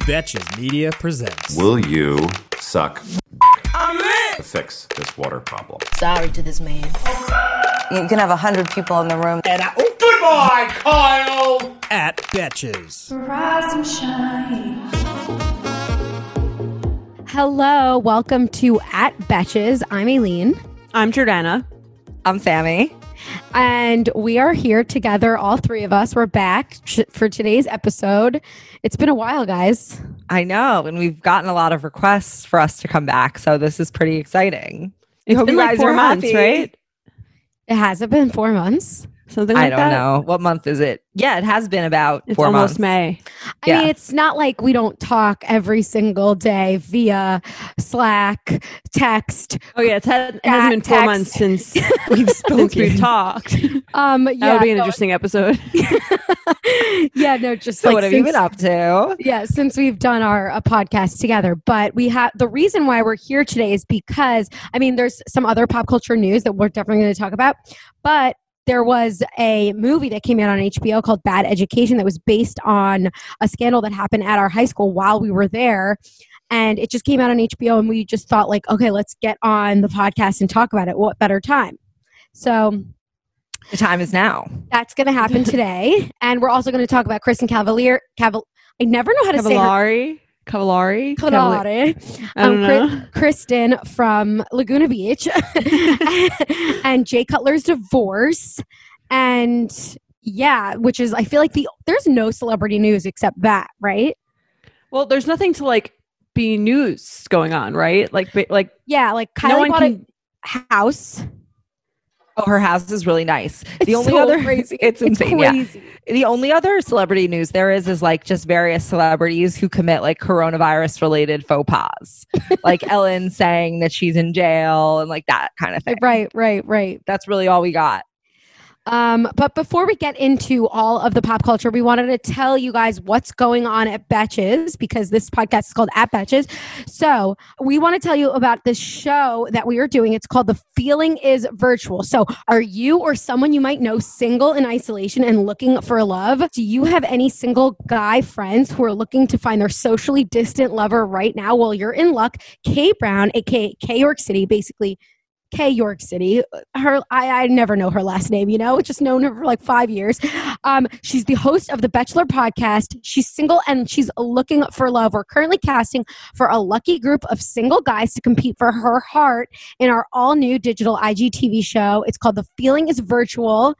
Betches Media presents. Will you suck to fix this water problem? Sorry to this man. You can have a hundred people in the room. And I, oh, Goodbye, Kyle! At Betches. Rise and shine. Hello, welcome to At Betches. I'm Aileen, I'm Jordana. I'm Sammy. And we are here together, all three of us. We're back ch- for today's episode. It's been a while, guys. I know, and we've gotten a lot of requests for us to come back, so this is pretty exciting. It's hope been you like four are months, happy. right? It hasn't been four months. Something like I don't that. know what month is it. Yeah, it has been about It's four almost months. May. I Yeah. mean, it's not like we don't talk every single day via Slack, text. Oh yeah, it's had, it hasn't been four text. months since We've since we've spoken. talked. Um, That yeah, would be an no, interesting episode. yeah, no, just So like what have you been up to? Yeah, since we've done our a podcast together, but we have the reason why we're here today is because I mean, there's some other pop culture news that we're definitely going to talk about, but there was a movie that came out on HBO called Bad Education that was based on a scandal that happened at our high school while we were there. And it just came out on HBO, and we just thought, like, okay, let's get on the podcast and talk about it. What better time? So The time is now. that's going to happen today. And we're also going to talk about Kristen Cavalier. Caval- I never know how to say her Cavallari. Cavallari. Cavallari. I don't Um. Kristen from Laguna Beach and Jay Cutler's divorce. And yeah, which is, I feel like the there's no celebrity news except that, right? Well, there's nothing to like be news going on, right? Like, like Yeah, like Kylie no bought can. a house. Oh, her house is really nice. It's the only so other crazy. it's insane. Yeah. crazy. The only other celebrity news there is is like just various celebrities who commit like coronavirus related faux pas. like Ellen saying that she's in jail and like that kind of thing. Right, right, right. That's really all we got. Um, but before we get into all of the pop culture, we wanted to tell you guys what's going on at Betches because this podcast is called At Betches. So we want to tell you about this show that we are doing. It's called The Feeling is Virtual. So are you or someone you might know single in isolation and looking for love? Do you have any single guy friends who are looking to find their socially distant lover right now? Well, you're in luck. Kay Brown, aka K York City, basically K York City. Her, I, I never know her last name. You know, just known her for like five years. Um, she's the host of the Bachelor podcast. She's single and she's looking for love. We're currently casting for a lucky group of single guys to compete for her heart in our all new digital IGTV show. It's called The Feeling Is Virtual.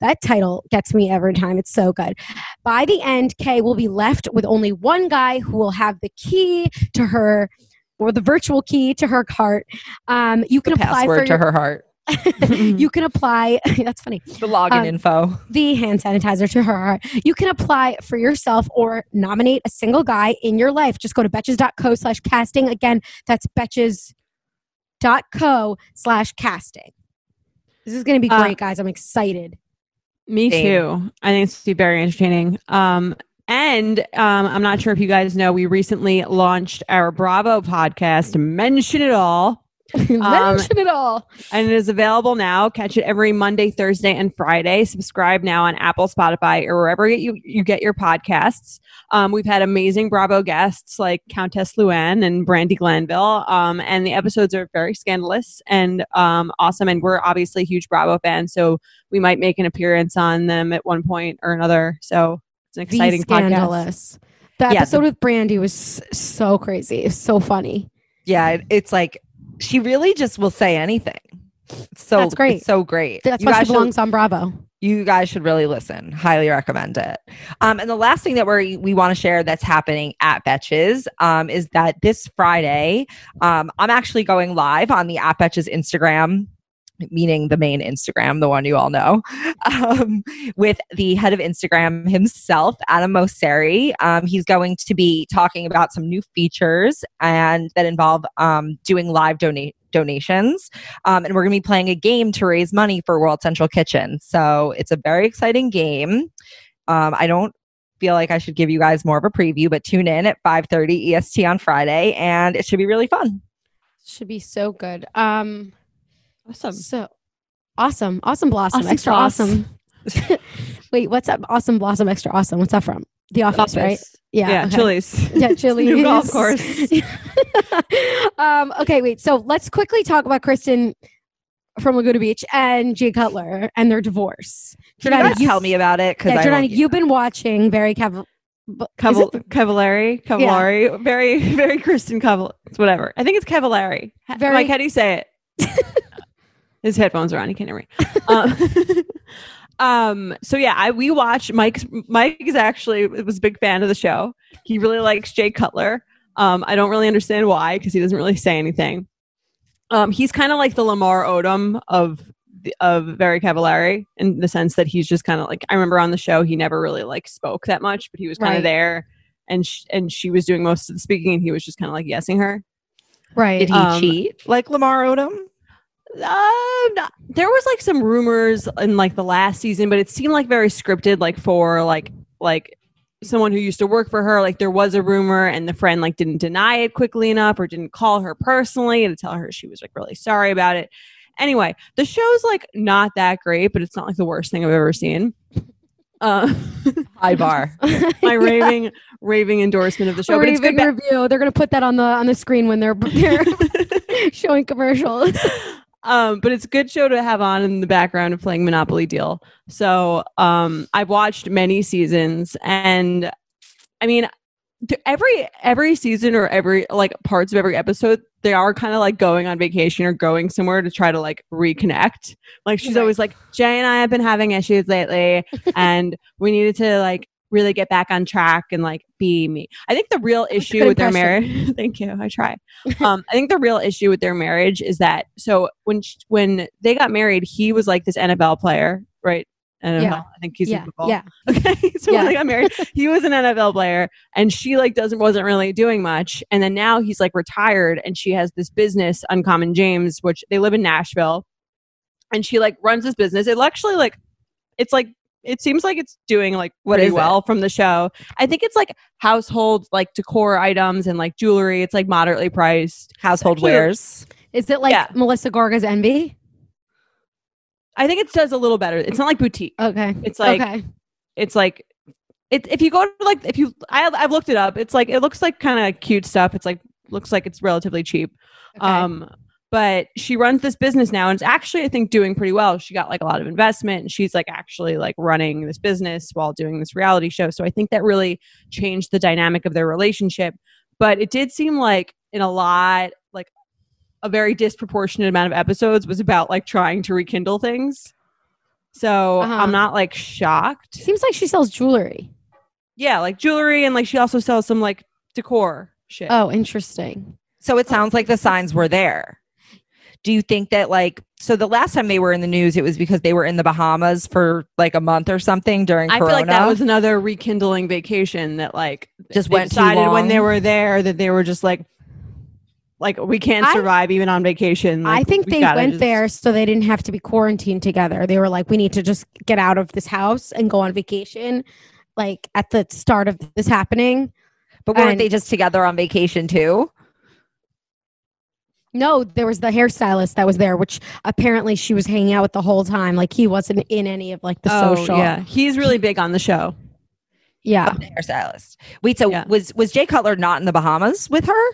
That title gets me every time. It's so good. By the end, Kay will be left with only one guy who will have the key to her or the virtual key to her heart. Um, you can The apply password for to her heart. you can apply. That's funny. The login Um, info. The hand sanitizer to her heart. You can apply for yourself or nominate a single guy in your life. Just go to betches.co slash casting. Again, that's betches.co slash casting. This is going to be Uh, great, guys. I'm excited. Me Same. too. I think it's gonna be very entertaining. Um, and um, I'm not sure if you guys know, we recently launched our Bravo podcast, Mention It All. Mention it all. and it is available now. Catch it every Monday, Thursday, and Friday. Subscribe now on Apple, Spotify, or wherever you, you get your podcasts. Um, we've had amazing Bravo guests like Countess Luann and Brandi Glanville, um, and the episodes are very scandalous and um, awesome. And we're obviously huge Bravo fans, so we might make an appearance on them at one point or another. So it's an exciting the podcast. scandalous. The Yeah, episode with Brandi was so crazy. It's so funny. Yeah, it- it's like she really just will say anything. It's so That's great. It's so great. That's you why she should- belongs on Bravo. you guys should really listen. Highly recommend it. Um, and the last thing that we we want to share that's happening at Betches um, is that this Friday, um, I'm actually going live on the at Betches Instagram. Meaning the main Instagram, the one you all know, um, with the head of Instagram himself, Adam Mosseri. Um, he's going to be talking about some new features and that involve um, doing live donate donations. Um, and we're going to be playing a game to raise money for World Central Kitchen. So it's a very exciting game. Um, I don't feel like I should give you guys more of a preview, but tune in at 5:30 EST on Friday, and it should be really fun. Should be so good. Um, Awesome. so awesome, awesome blossom, Awesome extra sauce. awesome. Wait, what's up? Awesome blossom, extra awesome. What's that from? The Office, right? Yeah. Yeah, okay. Chili's. Yeah, Chili's. new golf course. um, okay, wait. So let's quickly talk about Kristen from Laguna Beach and Jay Cutler and their divorce. Can you Jordana, guys tell me about it? Because yeah, Jordana, you've been watching very Cav- Caval- it- Cavallari, Cavallari, very, very Kristen Caval. It's whatever. I think it's Cavallari. Very- Mike, how do you say it? His headphones are on. He can't hear me. Um, um, so yeah, I we watch Mike's. Mike is actually was a big fan of the show. He really likes Jay Cutler. Um, I don't really understand why because he doesn't really say anything. Um, he's kind of like the Lamar Odom of of Very Cavallari in the sense that he's just kind of like I remember on the show he never really like spoke that much, but he was kind of Right. there, and sh- and she was doing most of the speaking, and he was just kind of like yesing her. right. Did he Um, cheat like Lamar Odom? Um, there was like some rumors in like the last season, but it seemed like very scripted, like for like like someone who used to work for her. Like there was a rumor, and the friend like didn't deny it quickly enough, or didn't call her personally to tell her she was like really sorry about it. Anyway, the show's like not that great, but it's not like the worst thing I've ever seen. Uh, High bar. my raving raving endorsement of the show, but it's Raving good. ba- review. They're gonna put that on the on the screen when they're, they're showing commercials. Um, but it's a good show to have on in the background of playing Monopoly Deal. So um, I've watched many seasons, and I mean, every every season or every like parts of every episode, they are kind of like going on vacation or going somewhere to try to like reconnect. Like she's Right. always like, Jay and I have been having issues lately, and we needed to like really get back on track and like be me. I think the real issue with their marriage. thank you. I try. um, I think the real issue with their marriage is that so when sh- when they got married, he was like this NFL player, right? NFL. Yeah. I think he's yeah, in football. yeah. Okay. So Yeah. when they got married, he was an NFL player and she like doesn't wasn't really doing much. And then now he's like retired and she has this business, Uncommon James, which they live in Nashville. And she like runs this business. It actually like it's like it seems like it's doing like What pretty is it? well from the show. I think it's like household like decor items and like jewelry. It's like moderately priced. Household wares. Is it like Yeah. Melissa Gorga's Envy? I think it does a little better. It's not like boutique. Okay. It's like okay. it's like it if you go to like if you I I've looked it up. It's like it looks like kind of cute stuff. It's like looks like it's relatively cheap. Okay. Um but she runs this business now and it's actually I think doing pretty well. She got like a lot of investment and she's like actually like running this business while doing this reality show. So I think that really changed the dynamic of their relationship. But it did seem like in a lot like a very disproportionate amount of episodes was about like trying to rekindle things. So Uh-huh. I'm not like shocked. Seems like she sells jewelry. Yeah, like jewelry and like she also sells some like decor shit. Oh, interesting. So it sounds like the signs were there. Do you think that like so the last time they were in the news it was because they were in the Bahamas for like a month or something during I Corona? feel like that was another rekindling vacation that like Just they went too decided when they were there that they were just like like we can't I- survive even on vacation. I think we they went just- there so they didn't have to be quarantined together. They were like, we need to just get out of this house and go on vacation. Like at the start of this happening. but weren't and- they just together on vacation too? No, there was the hairstylist that was there, which apparently she was hanging out with the whole time. Like he wasn't in any of like the Oh, social. Yeah, he's really big on the show. Yeah. Oh, the hairstylist. Wait, so Yeah. was was Jay Cutler not in the Bahamas with her?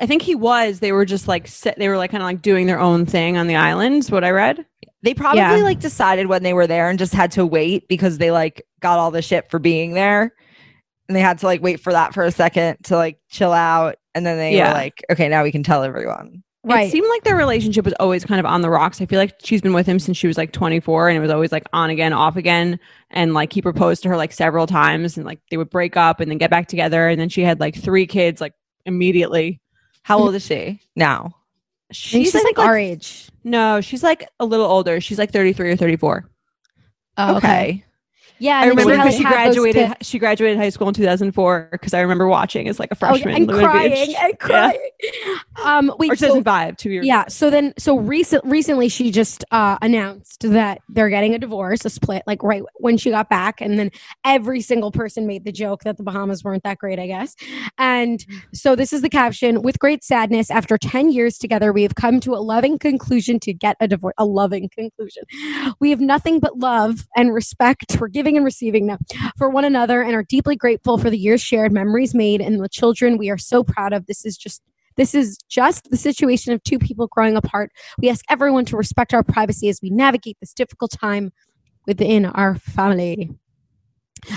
I think he was. They were just like set, they were like kind of like doing their own thing on the islands. What I read. They probably Yeah. like decided when they were there and just had to wait because they like got all the shit for being there. And they had to like wait for that for a second to like chill out. And then they Yeah. were like, okay, now we can tell everyone. Right. It seemed like their relationship was always kind of on the rocks. I feel like she's been with him since she was like 24 and it was always like on again, off again. And like he proposed to her like several times and like they would break up and then get back together. And then she had like three kids like immediately. How old is she now? she's, I like, think, our age. No, she's like a little older. She's like 33 or 34. Oh, okay. Yeah. I remember because she graduated. kids- She graduated high school in 2004 because I remember watching as like a freshman Oh, yeah, and crying and Yeah. crying. Um, wait, Or so- 2005, two years. yeah. So then, so recent, recently, she just uh, announced that they're getting a divorce, a split, like right when she got back, and then every single person made the joke that the Bahamas weren't that great, I guess. And so this is the caption: With great sadness, after ten years together, we have come to a loving conclusion to get a divorce. A loving conclusion. We have nothing but love and respect We're giving giving and receiving now for one another and are deeply grateful for the years shared, memories made, and the children we are so proud of. This is just this is just the situation of two people growing apart. We ask everyone to respect our privacy as we navigate this difficult time within our family.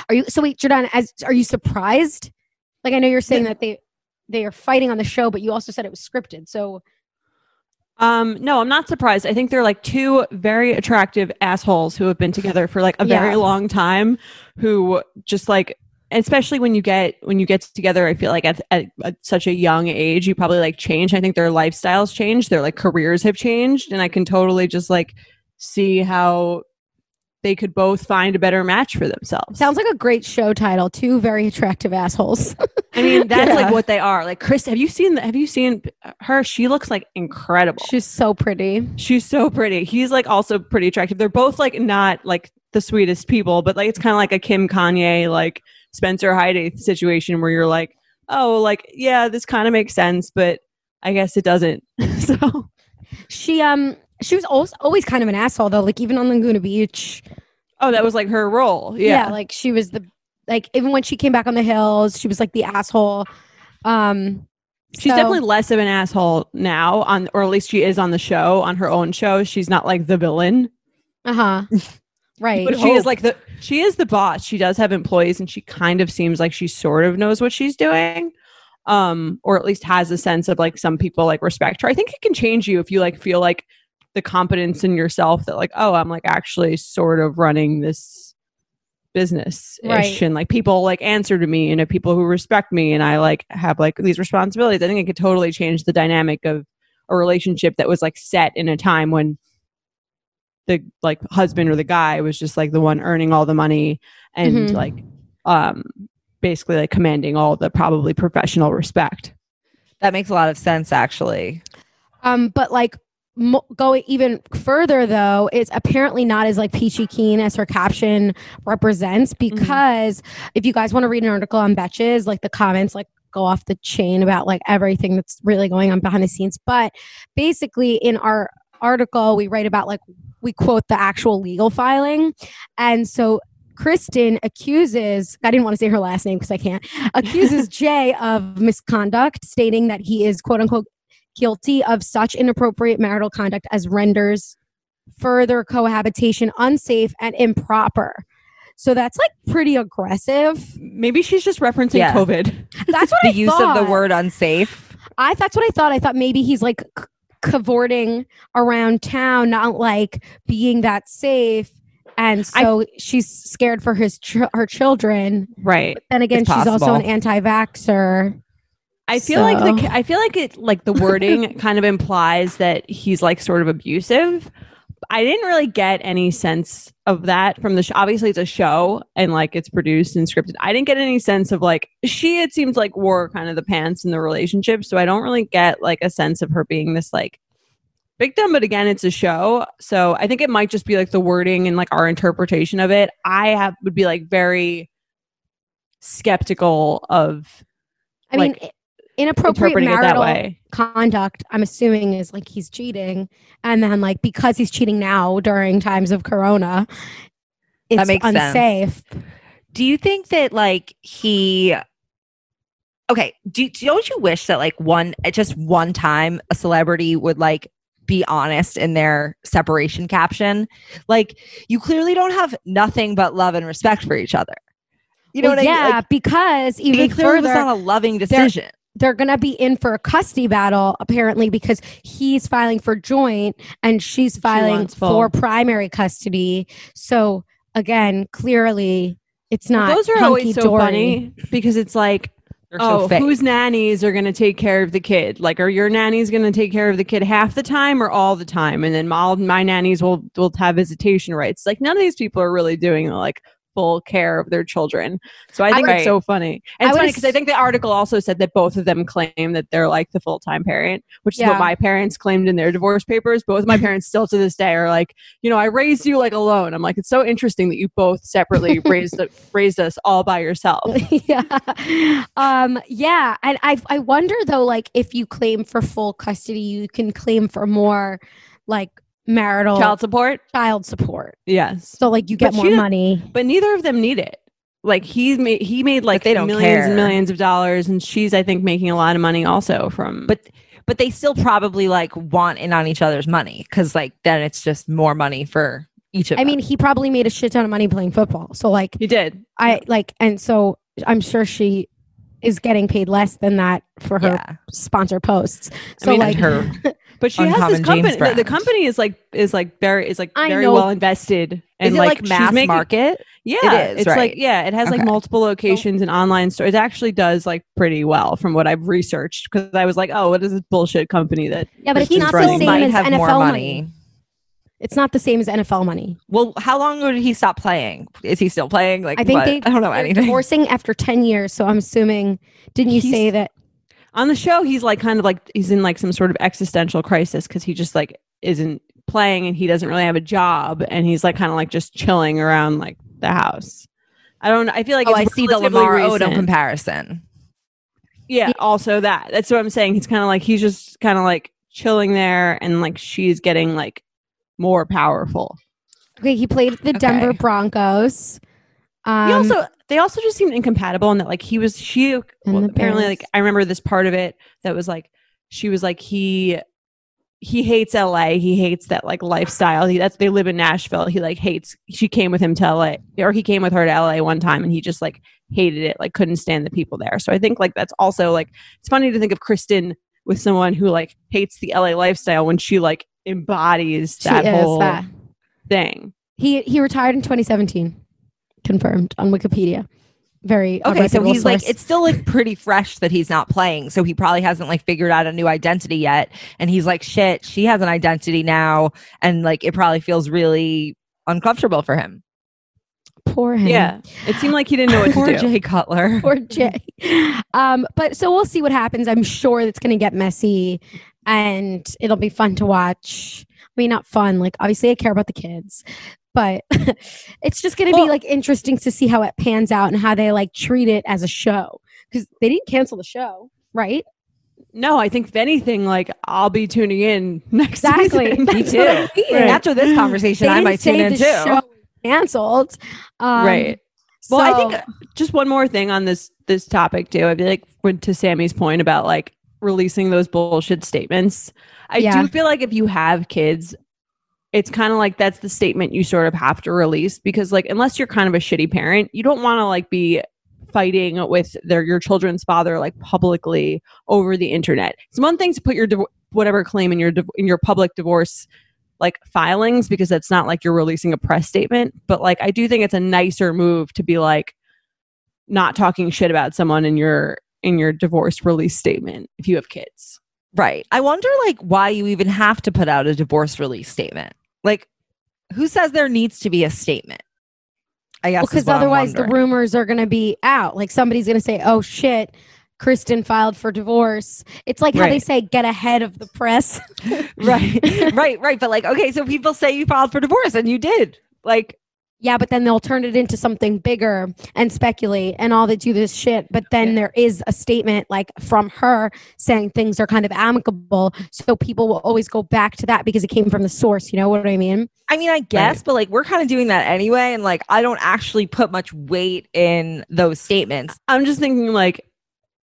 Are you so wait, Jordan, as are you surprised? Like I know you're saying that they they are fighting on the show, but you also said it was scripted. So Um, no, I'm not surprised. I think they're like two very attractive assholes who have been together for like a very long time who just like especially when you get when you get together i feel like at, at, at such a young age you probably like change. I think their lifestyles change their like careers have changed. And i can totally just like see how they could both find a better match for themselves sounds like a great show title. Two very attractive assholes. i mean that's Yeah. like what they are like chris have you seen the, have you seen her she looks like incredible She's so pretty. She's so pretty. He's like also pretty attractive. They're both like not like the sweetest people, but like it's kind of like a Kim Kanye, like Spencer Heidi situation where you're like, oh, like, yeah, this kind of makes sense, but I guess it doesn't. so She um she was always always kind of an asshole though. Like even on Laguna Beach. oh, that was like her role. Yeah. like she was the like even when she came back on the hills, she was like the asshole. Um She's so- definitely less of an asshole now on or at least she is on the show, on her own show. She's not like the villain. uh-huh. right. But she is like the she is the boss. She does have employees and she kind of seems like she sort of knows what she's doing. Um, or at least has a sense of like some people like respect her. I think it can change you if you like feel like the confidence in yourself that like, oh, I'm like actually sort of running this business ish Right. and like people like answer to me and have people who respect me and I like have like these responsibilities. I think it could totally change the dynamic of a relationship that was like set in a time when the like husband or the guy was just like the one earning all the money and Mhm. like um basically like commanding all the probably professional respect. That makes a lot of sense, actually. Um, but like mo- going even further though, it's apparently not as like peachy keen as her caption represents mm-hmm. because if you guys want to read an article on Betches, like the comments like go off the chain about like everything that's really going on behind the scenes. But basically in our article we write about like we quote the actual legal filing. And so Kristen accuses, I didn't want to say her last name because I can't, accuses Jay of misconduct, stating that he is quote unquote guilty of such inappropriate marital conduct as renders further cohabitation unsafe and improper. So that's like pretty aggressive. Maybe she's just referencing Yeah. COVID. That's what The I use of thought. the word unsafe. I that's what I thought. I thought maybe he's like c- cavorting around town, not like being that safe. And I- so she's scared for his ch- her children. Right. Then again, It's she's also an anti-vaxxer. I feel like the I feel like it like the wording kind of implies that he's like sort of abusive. I didn't really get any sense of that from the show. Obviously, it's a show and like it's produced and scripted. I didn't get any sense of like she. It seems like wore kind of the pants in the relationship, so I don't really get like a sense of her being this like victim. But again, it's a show, so I think it might just be like the wording and like our interpretation of it. I have would be like very skeptical of I Like, mean, inappropriate that marital conduct. I'm assuming is like he's cheating, and then like because he's cheating now during times of Corona, it's makes sense. unsafe. Do you think that like he Okay, do don't you wish that like one at just one time a celebrity would like be honest in their separation caption? Like you clearly don't have nothing but love and respect for each other. You know Well, what I yeah, mean? Like, because even it clearly was further, not a loving decision. They're going to be in for a custody battle apparently because he's filing for joint and she's filing wants full. for primary custody. So again, clearly it's not. those are always so hunky-dory. funny because it's like They're oh fake. whose nannies are going to take care of the kid like are your nannies going to take care of the kid half the time or all the time and then all my nannies will will have visitation rights like none of these people are really doing like full care of their children. So i think would- it's so funny. And I it's funny because i think the article also said that both of them claim that they're like the full-time parent which is what my parents claimed in their divorce papers. Both of my parents still to this day are like you know i raised you like alone. I'm like it's so interesting that you both separately raised raised us all by yourself. Yeah. Um, yeah. And I I wonder though, like if you claim for full custody, you can claim for more like marital child support. child support. Yes, So like you get But more she- money. but neither of them need it. Like he made he made like they don't millions care. and millions of dollars, and she's I think making a lot of money also from. But but they still probably like want in on each other's money because like then it's just more money for each of I them. mean, he probably made a shit ton of money playing football. So like he did. I like and so I'm sure she is getting paid less than that for her yeah. sponsor posts. I So mean, like her But she has Uncommon this company. The, the company is like is like very is like I very know. well invested and Is it like, mass making- market? Yeah, It is, it's right. like yeah, it has like multiple locations and online stores. It actually does like pretty well from what I've researched because I was like, oh, what is this bullshit company that? yeah, but it's Kristen's not the same as have NFL money. money. It's not the same as NFL money. Well, how long ago did he stop playing? Is he still playing? Like I think what? they I don't know they're anything. divorcing after 10 years, so I'm assuming didn't you He's- say that On the show, he's like kind of like he's in like some sort of existential crisis because he just like isn't playing and he doesn't really have a job and he's like kind of like just chilling around like the house. I don't. I feel like oh, I see the relatively Lamar Odom comparison. Yeah, also that. That's what I'm saying. He's kind of like he's just kind of like chilling there, and like she's getting like more powerful. okay, he played the Denver Okay. Broncos. Um, he also they also just seemed incompatible, and that like he was she well, apparently like I remember this part of it that was like she was like he he hates LA. He hates that like lifestyle. He that's they live in Nashville. He like hates. She came with him to LA, or he came with her to LA one time, and he just like hated it. Like couldn't stand the people there. So I think like that's also like it's funny to think of Kristen with someone who like hates the LA lifestyle when she like embodies she whole that. thing. He he retired in 2017. Confirmed on Wikipedia. Very Okay, so reputable he's like, it's still like pretty fresh that he's not playing. So he probably hasn't like figured out a new identity yet. And he's like, shit, she has an identity now. And like, it probably feels really uncomfortable for him. poor him. Yeah, it seemed like he didn't know what Poor to do. Jay Cutler. Poor Jay. Um, but so we'll see what happens. I'm sure it's going to get messy and it'll be fun to watch. I mean, not fun. Like, obviously, I care about the kids, but it's just going to Well- be like interesting to see how it pans out and how they like treat it as a show because they didn't cancel the show, right? No, I think if anything, like I'll be tuning in next Exactly. season. That's what I mean. After this conversation, They I might tune in the too. show canceled. Um, right. Well, I think just one more thing on this this topic too. I feel like when to Sammy's point about like releasing those bullshit statements. I Yeah. do feel like if you have kids, it's kind of like that's the statement you sort of have to release because like unless you're kind of a shitty parent, you don't want to like be fighting with their your children's father like publicly over the internet. It's one thing to put your whatever claim in your in your public divorce like filings because that's not like you're releasing a press statement, but like I do think it's a nicer move to be like not talking shit about someone in your in your divorce release statement if you have kids. Right. I wonder like why you even have to put out a divorce release statement. Like who says there needs to be a statement? I guess because I'm otherwise the rumors are going to be out. Like somebody's going to say, "Oh shit, Kristen filed for divorce." It's like how they say, "Get ahead of the press." right right right but like okay so people say you filed for divorce and you did like yeah, but then they'll turn it into something bigger and speculate and all they do this shit. But then there is a statement like from her saying things are kind of amicable, so people will always go back to that because it came from the source. You know what I mean? i mean i guess but like we're kind of doing that anyway and like i don't actually put much weight in those statements I'm just thinking like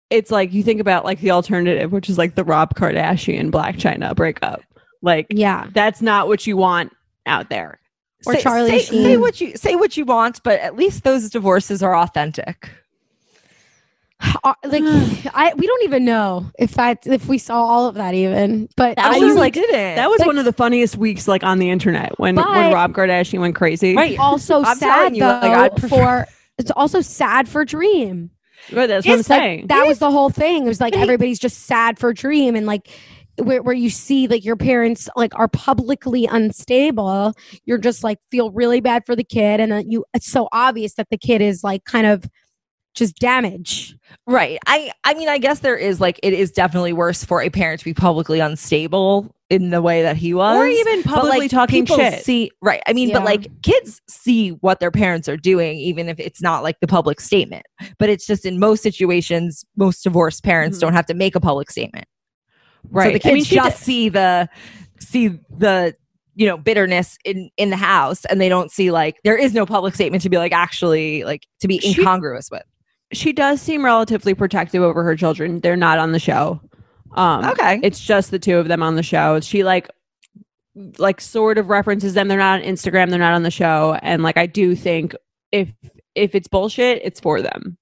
it's like you think about like the alternative, which is like the Rob Kardashian Blac Chyna breakup. Like Yeah. that's not what you want out there. Or say, Charlie say, Sheen. say what you say what you want but at least those divorces are authentic Uh, like I, we don't even know if that if we saw all of that even. But That I was was like- didn't That was Like- one of the funniest weeks like on the internet when when Rob Kardashian went crazy. Right. also I'm sad you, though like, for it's also sad for Dream. But that's what I'm like saying. That was the whole thing. It was like everybody's just sad for Dream and like where, where you see like your parents like are publicly unstable, you're just like feel really bad for the kid and then you it's so obvious that the kid is like kind of just damage. Right. I I mean I guess there is like it is definitely worse for a parent to be publicly unstable in the way that he was. or even publicly like, talking people shit. See, right. I mean, but like kids see what their parents are doing, even if it's not like the public statement. But it's just in most situations, most divorced parents Mhm. don't have to make a public statement. Right. So the kids I mean, just did- see the see the you know bitterness in in the house and they don't see like there is no public statement to be like actually like to be She- incongruous with She does seem relatively protective over her children. They're not on the show. Um, Okay. It's just the two of them on the show. She like like sort of references them. They're not on Instagram. They're not on the show. And like I do think if if it's bullshit, it's for them.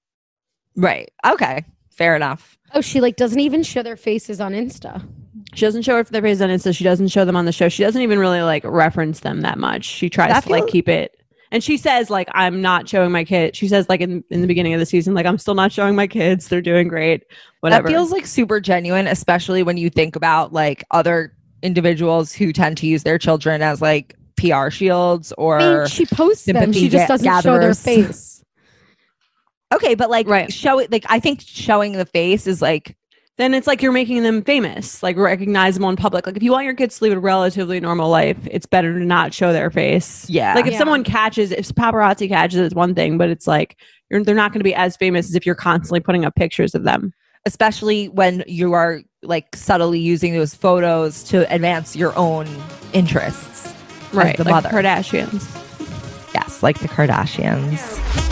right okay fair enough Oh, she like doesn't even show their faces on Insta. She doesn't show it for their face on Insta. She doesn't show them on the show. She doesn't even really like reference them that much. She tries That to like keep it. And she says like I'm not showing my kid. She says like in, in the beginning of the season like I'm still not showing my kids. They're doing great. Whatever. that feels like super genuine especially when you think about like other individuals who tend to use their children as like pr shields or I mean, she posts them. sympathy She just doesn't show their gatherers. face. Okay but like Right. show it like i think showing the face is like then it's like you're making them famous, like recognizable in public. Like if you want your kids to live a relatively normal life, it's better to not show their face. Yeah. Like if Yeah. someone catches, if paparazzi catches, it's one thing, but it's like you're, they're not going to be as famous as if you're constantly putting up pictures of them. especially when you are like subtly using those photos to advance your own interests Right. the like mother. Kardashians. yes like the kardashians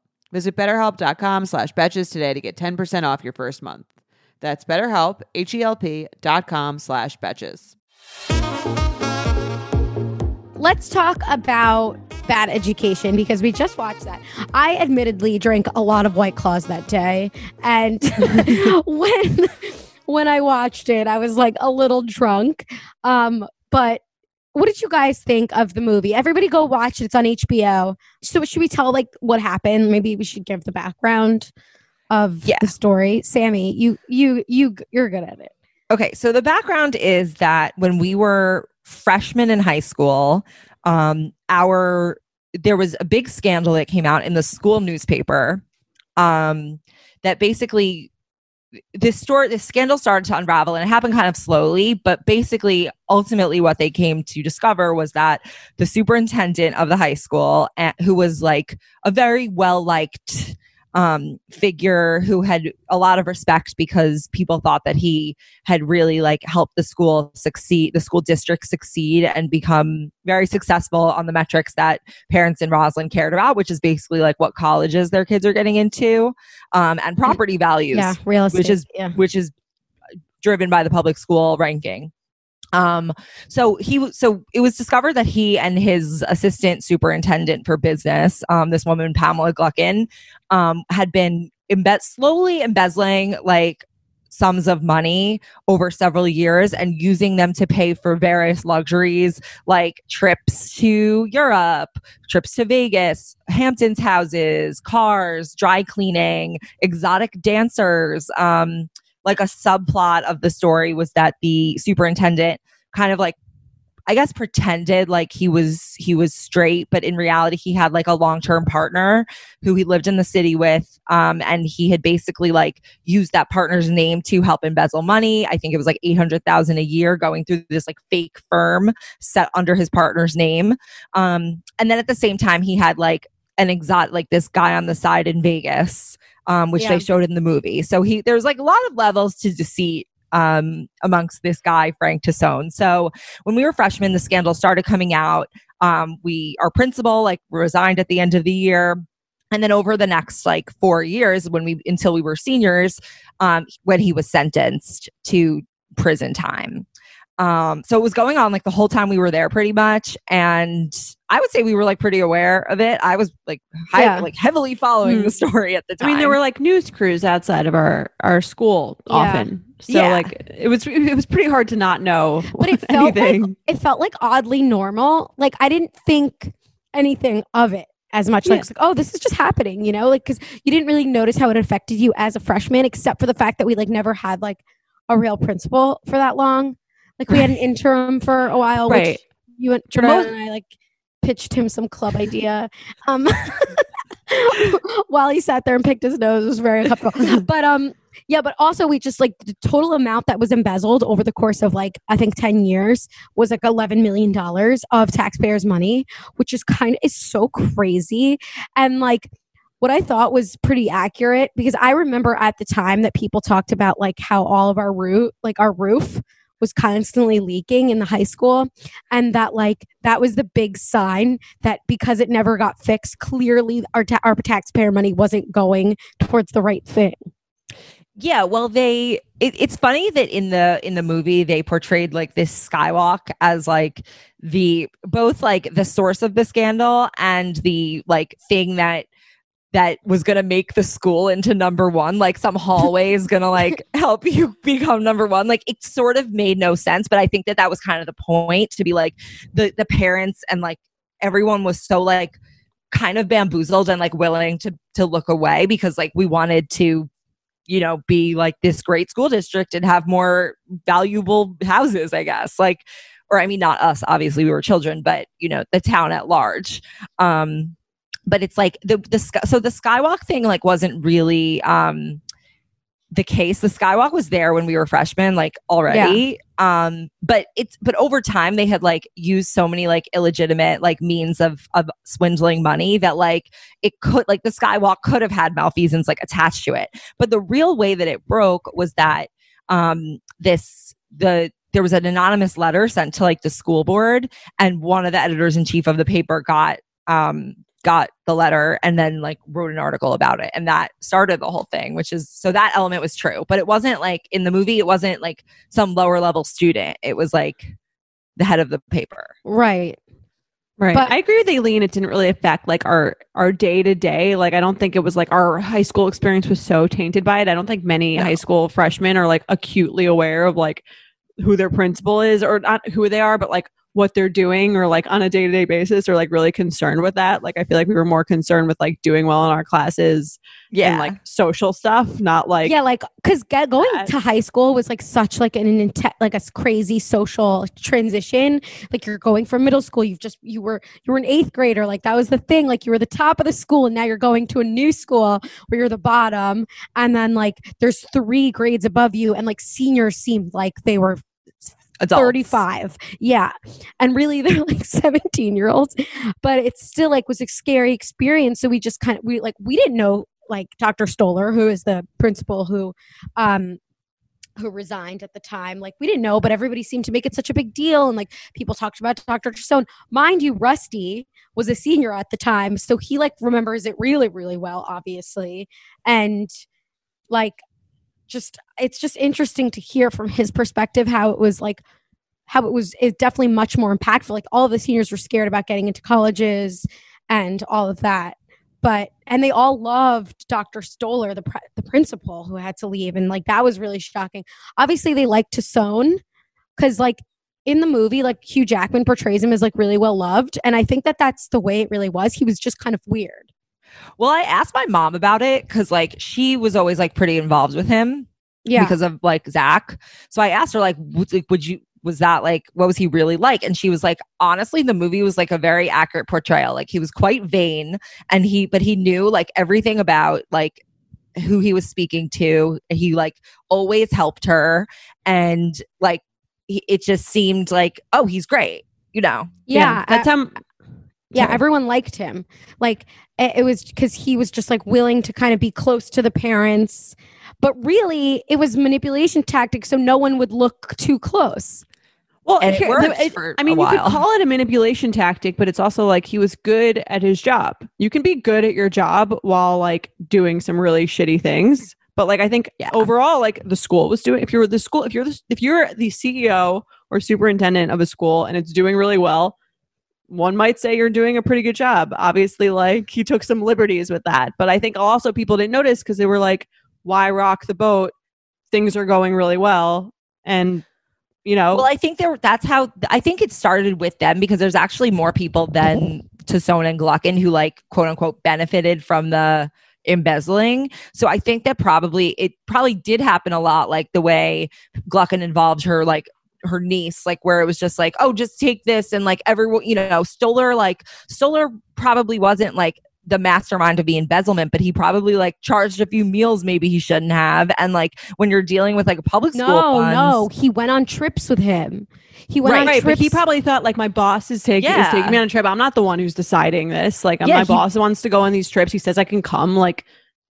Visit betterhelp.com slash betches today to get 10% off your first month. That's betterhelp, H-E-L-P dot com slash betches. Let's talk about bad education because we just watched that. I admittedly drank a lot of White Claws that day, and when when I watched it, I was like a little drunk. Um, but what did you guys think of the movie? Everybody go watch it. It's on HBO. So should we tell like what happened? Maybe we should give the background of Yeah. the story. Sammy, you you you you're good at it. Okay, so the background is that when we were freshmen in high school, um, our there was a big scandal that came out in the school newspaper um, that basically this story this scandal started to unravel and it happened kind of slowly but basically ultimately what they came to discover was that the superintendent of the high school eh, who was like a very well liked um, figure who had a lot of respect because people thought that he had really like helped the school succeed, the school district succeed and become very successful on the metrics that parents in Roslyn cared about, which is basically like what colleges their kids are getting into um, and property values Yeah, real estate. which is yeah. which is driven by the public school ranking. Um, so he so it was discovered that he and his assistant superintendent for business, um, this woman Pamela Gluckin, um, had been embe- slowly embezzling like sums of money over several years and using them to pay for various luxuries like trips to Europe, trips to Vegas, Hamptons houses, cars, dry cleaning, exotic dancers. Um, like a subplot of the story was that the superintendent kind of like I guess pretended like he was he was straight, but in reality he had like a long-term partner who he lived in the city with um and he had basically like used that partner's name to help embezzle money. I think it was like 800,000 a year going through this like fake firm set under his partner's name. Um and then at the same time he had like an exotic like this guy on the side in Vegas um, which Yeah. they showed in the movie. So he there's like a lot of levels to deceit um, amongst this guy Frank Tassone. So when we were freshmen, the scandal started coming out. Um, we our principal like resigned at the end of the year. And then over the next like four years, when we until we were seniors, um, when he was sentenced to prison time. Um, so it was going on like the whole time we were there pretty much. And I would say we were like pretty aware of it. I was like high, Yeah. like heavily following Hmm. the story at the time. I mean, there were like news crews outside of our our school Yeah. often, so Yeah. like it was it was pretty hard to not know But it felt like anything. it felt like oddly normal. Like I didn't think anything of it as much. Yeah. it's like, oh, this is just happening, you know? Like, because you didn't really notice how it affected you as a freshman, except for the fact that we like never had like a real principal for that long. Like we had an interim for a while, Right. which you and Jordan and I like pitched him some club idea. Um, while he sat there and picked his nose, it was very uncomfortable. but um, yeah, but also we just like the total amount that was embezzled over the course of like I think 10 years was like 11 million dollars of taxpayers money, which is kind of is so crazy. And like what I thought was pretty accurate because I remember at the time that people talked about like how all of our roof like our roof was constantly leaking in the high school and that like that was the big sign that because it never got fixed clearly our ta- our taxpayer money wasn't going towards the right thing. Yeah, well, they. It, it's funny that in the in the movie they portrayed like this skywalk as like the both like the source of the scandal and the like thing that that was gonna make the school into number one. Like some hallway is gonna like help you become number one. Like it sort of made no sense, but I think that that was kind of the point to be like the the parents and like everyone was so like kind of bamboozled and like willing to to look away because like we wanted to you know, be like this great school district and have more valuable houses, I guess. Like, or I mean, not us, obviously, we were children, but you know, the town at large. Um, but it's like the the sky, so the skywalk thing like wasn't really um the case. The skywalk was there when we were freshmen, like already. Um, but it's but over time they had like used so many like illegitimate like means of of swindling money that like it could like the skywalk could have had malfeasance like attached to it. But the real way that it broke was that um this the there was an anonymous letter sent to like the school board and one of the editors in chief of the paper got um got the letter and then like wrote an article about it and that started the whole thing which is so that element was true but it wasn't like in the movie it wasn't like some lower level student it was like the head of the paper Right. Right. But- I agree with Aileen. It didn't really affect like our our day to day. Like I don't think it was like our high school experience was so tainted by it. I don't think many No. high school freshmen are like acutely aware of like who their principal is or not who they are, but like what they're doing or like on a day to day basis or like really concerned with that. Like I feel like we were more concerned with like doing well in our classes yeah and like social stuff, not like yeah, like because going to high school was like such like an intense like a crazy social transition. Like you're going from middle school, you've just you were you were an eighth grader, like that was the thing. Like you were the top of the school, and now you're going to a new school where you're the bottom, and then like there's three grades above you, and like seniors seemed like they were adults. 35 yeah. And really they're like 17 year olds but it still like was a scary experience. So we just kind of we like we didn't know like dr stoller who is the principal who um who resigned at the time like we didn't know but everybody seemed to make it such a big deal. And like people talked about dr stone. Mind you rusty was a senior at the time so he like remembers it really really well obviously. And like just it's just interesting to hear from his perspective how it was like how it was it's definitely much more impactful. Like all of the seniors were scared about getting into colleges and all of that. But and they all loved dr stoller the, pr- the principal who had to leave. And like that was really shocking. Obviously they liked sewn because like in the movie like hugh jackman portrays him as like really well loved and i think that that's the way it really was. He was just kind of weird well i asked my mom about it because like she was always like pretty involved with him yeah because of like Zach. So I asked her like, would, you? Was that like what was he really like? And she was like, honestly, the movie was like a very accurate portrayal. Like he was quite vain, and he but he knew like everything about like who he was speaking to. He like always helped her, and like he, it just seemed like oh he's great, you know. yeah, that's I- um yeah everyone liked him like it, it was because he was just like willing to kind of be close to the parents but really it was manipulation tactics so no one would look too close well And it here- worked the- it- for I a mean, you could call it a manipulation tactic, but it's also like he was good at his job. You can be good at your job while like doing some really shitty things, But like I think Yeah. overall, like the school was doing. If you're the school, if you're the if you're the CEO or superintendent of a school and it's doing really well, one might say you're doing a pretty good job. Obviously, like he took some liberties with that, but I think also people didn't notice because they were like, "Why rock the boat? Things are going really well," and you know, Well, I think there. That's how I think it started with them because there's actually more people than Tassone and Gluckin who like quote unquote benefited from the embezzling. So I think that probably it probably did happen a lot, like the way Gluckin involved her like her niece, like where it was just like, oh, just take this and like everyone, you know, Stoller like Stoller probably wasn't like the mastermind of the embezzlement, but he probably like charged a few meals maybe he shouldn't have. And like when you're dealing with like a public school, No, funds, no, he went on trips with him. He went Right, on right, trips. but he probably thought like my boss is taking is taking me on a trip. I'm not the one who's deciding this. Like Yeah, my he- boss wants to go on these trips. He says I can come. Like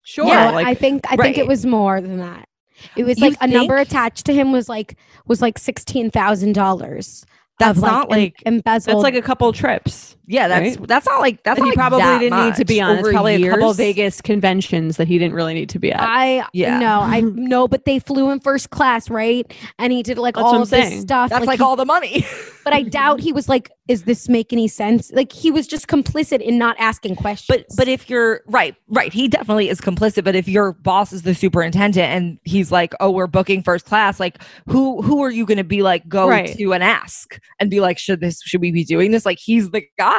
sure. Yeah, like I think I think it was more than that. It was You like a number attached to him was like was like sixteen thousand dollars. That's of, not like- embezzled. that's like a couple trips. Yeah, that's Right? that's not like that's not he like probably that didn't need to be on. It's probably a couple years. Vegas conventions that he didn't really need to be at. I Yeah. no, I no, but they flew in first class, right? And he did like That's all this saying. stuff. That's like, he- all the money. but I doubt he was like, "Is this make any sense?" Like he was just complicit in not asking questions. but but if you're right, right, he definitely is complicit. But if your boss is the superintendent and he's like, "Oh, we're booking first class," like who who are you going to be like go Right. to and ask and be like, "Should this should we be doing this?" Like he's the guy.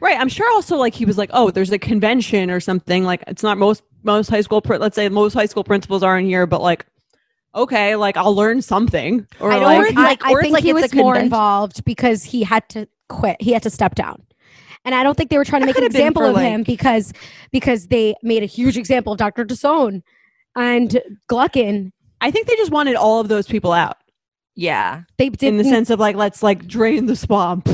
Right. I'm sure also like he was like, oh, there's a convention or something. Like it's not most most high school. Let's say most high school principals aren't here, but like. Okay, like I'll learn something, or I don't like, Or it's I, like- I or it's think like he was more involved because he had to quit. He had to step down. And I don't think they were trying to That make an could have been example for, of him because because they made a huge example of Dr. Tassone and Gluckin. I think they just wanted all of those people out. Yeah, They didn't in the sense of like let's like drain the swamp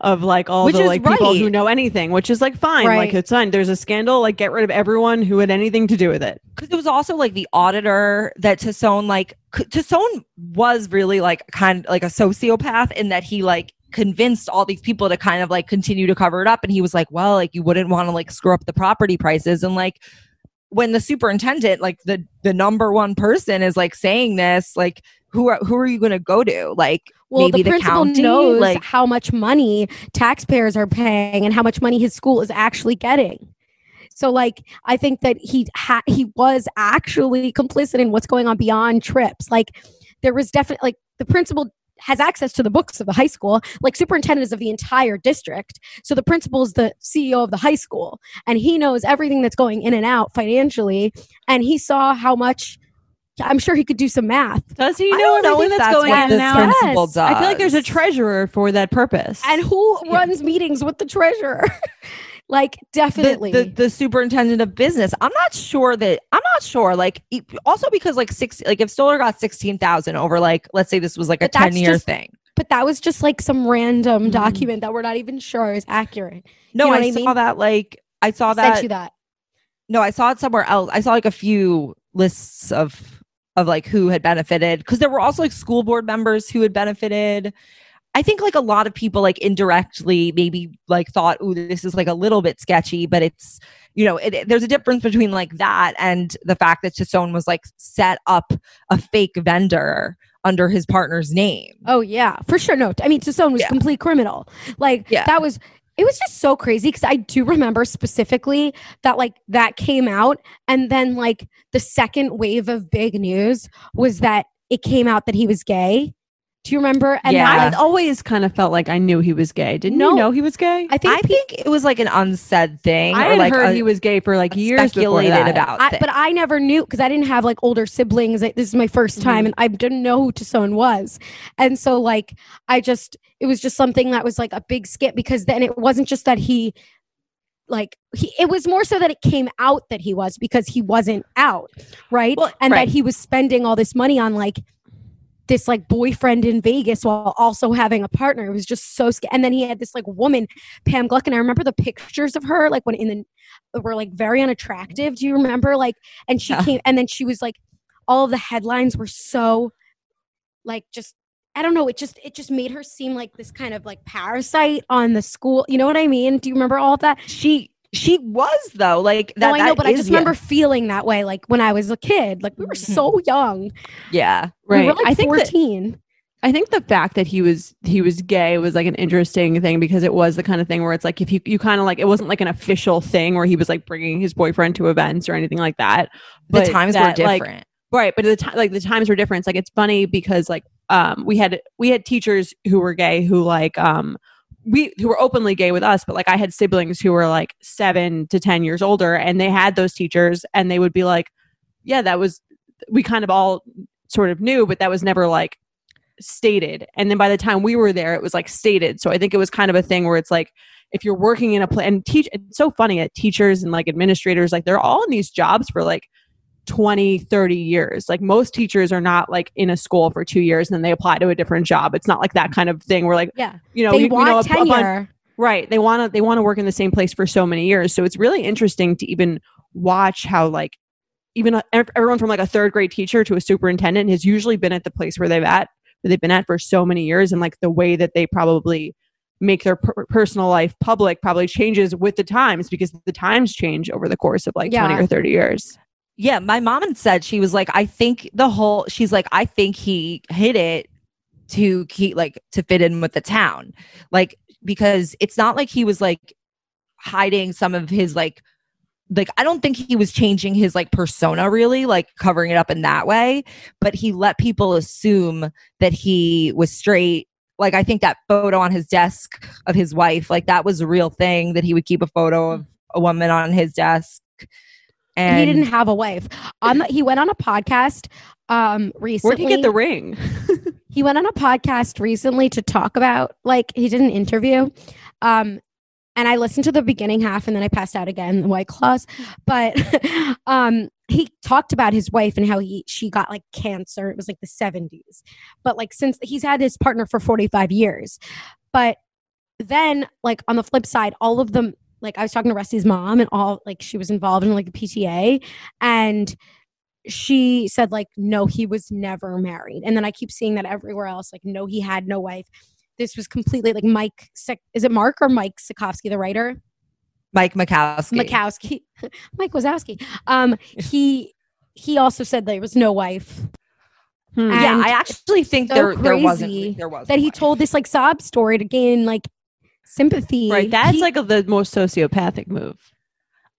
of like all Which the like people who know anything which is like fine. Right. like it's fine. There's a scandal. Like get rid of everyone who had anything to do with it. Because it was also like the auditor that Tassone like Tassone was really like kind of like a sociopath in that he like convinced all these people to kind of like continue to cover it up. And he was like well like you wouldn't want to like screw up the property prices. And like when the superintendent like the the number one person is like saying this like who are who are you going to go to? Like well, maybe the the, principal county knows like how much money taxpayers are paying and how much money his school is actually getting. So, like, I think that he ha- he was actually complicit in what's going on beyond trips. Like, there was definitely like the principal has access to the books of the high school, like superintendent is of the entire district. So the principal is the CEO of the high school, and he knows everything that's going in and out financially. And he saw how much. I'm sure he could do some math. does he I know don't know everything that's that's going what in the and out principal Yes. i feel like there's a treasurer for that purpose And who runs meetings with the treasurer? like, definitely. the the superintendent of business. I'm not sure that I'm not sure. Like e- also because like six like if Stoller got sixteen thousand over like let's say this was like a But that's ten year just- thing. but that was just like some random Mhm. document that we're not even sure is accurate. No, know I what I saw that like I saw I that sent you that. no, I saw it somewhere else. I saw like a few lists of of like who had benefited because there were also like school board members who had benefited. I think like a lot of people like indirectly maybe like thought, "Ooh, this is like a little bit sketchy," but it's you know, it, there's a difference between like that and the fact that Tassone was like set up a fake vendor under his partner's name. Oh yeah, for sure. No, I mean Tassone was Yeah. complete criminal. Like Yeah. that was. It was just so crazy because I do remember specifically that like that came out, and then like the second wave of big news was that it came out that he was gay. Do you remember? And Yeah. i always kind of felt like i knew he was gay didn't No. you know he was gay I think I think it was like an unsaid thing. i had like heard a- he was gay for like years speculated that. about. I, but I never knew because I didn't have like older siblings. Like, This is my 1st time, Mhm. and I didn't know who Tassone was, and so like I just it was just something that was like a big skip because then it wasn't just that he like he it was more so that it came out that he was because he wasn't out right Well, and right. that he was spending all this money on like this like boyfriend in Vegas while also having a partner. It was just so scary. And then he had this like woman, Pam Gluck, and I remember the pictures of her like when in the were like very unattractive. Do you remember? Like, and she Yeah. came, and then she was like, all of the headlines were so like just I don't know. It just it just made her seem like this kind of like parasite on the school. You know what I mean? Do you remember all of that? she She was though, like that. no, I know, that but I just yeah. remember feeling that way, like when I was a kid. Like we were so young. Yeah, right. We were like I think that, fourteen. I think the fact that he was he was gay was like an interesting thing because it was the kind of thing where it's like if you you kind of like it wasn't like an official thing where he was like bringing his boyfriend to events or anything like that. the But times were that, like, different. right but the time like the times were different it's like it's funny because like um we had we had teachers who were gay who like um we who were openly gay with us but like i had siblings who were like seven to ten years older and they had those teachers and they would be like yeah that was we kind of all sort of knew but that was never like stated. And then by the time we were there it was like stated. So i think it was kind of a thing where it's like if you're working in a place and teach it's so funny that teachers and like administrators like they're all in these jobs for like 20 30 years. Like most teachers are not like in a school for two years and then they apply to a different job. It's not like that kind of thing where like Yeah, you know they we, we want know a- a bunch- right. They want to they want to work in the same place for so many years. So it's really interesting to even watch how like even uh, everyone from like a third grade teacher to a superintendent has usually been at the place where they've at where they've been at for so many years. And like the way that they probably make their per- personal life public probably changes with the times because the times change over the course of like 20 or 30 years Yeah, my mom had said she was like, I think the whole. She's like, I think he hid it to keep like to fit in with the town, like because it's not like he was like hiding some of his like like I don't think he was changing his like persona really, like covering it up in that way, but he let people assume that he was straight. Like I think that photo on his desk of his wife, like that was a real thing that he would keep a photo of mm. a woman on his desk. And he didn't have a wife. On the, he went on a podcast um recently. where'd he get the ring? He went on a podcast recently to talk about like he did an interview um and i listened to the beginning half and then i passed out again the white claws. But um he talked about his wife and how he she got like cancer. It was like the 70s but like since he's had his partner for 45 years. But then like on the flip side all of them like i was talking to rusty's mom and all like she was involved in like the pta and she said like no he was never married. And then i keep seeing that everywhere else like no he had no wife. This was completely like mike is it mark or mike Sikowski, the writer? Mike Makowsky. Makowsky, mike wazowski. Um he he also said there was no wife. Hmm. yeah, I actually think so there there wasn't there was that he told this like sob story to gain like sympathy right that's He- like the most sociopathic move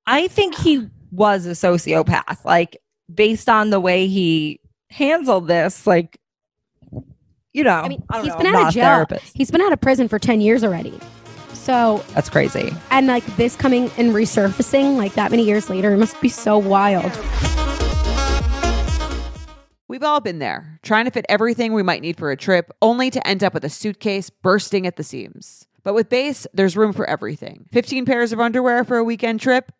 I think he was a sociopath, like based on the way he handled this. Like, you know, I mean, don't he's know, been I'm out of jail. therapist. he's been out of prison for 10 years already so That's crazy. and like this coming and resurfacing like that many years later it must be so wild We've all been there, trying to fit everything we might need for a trip, only to end up with a suitcase bursting at the seams. But with Béis, there's room for everything. 15 pairs of underwear for a weekend trip?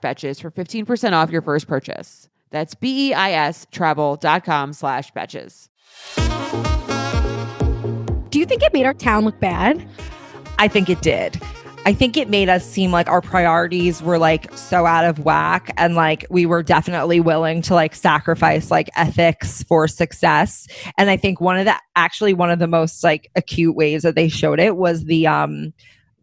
betches for 15% off your first purchase. That's B-E-I-S travel.com slash betches. do you think it made our town look bad I think it did. I think it made us seem like our priorities were like so out of whack and like we were definitely willing to like sacrifice like ethics for success. And I think one of the actually one of the most like acute ways that they showed it was the um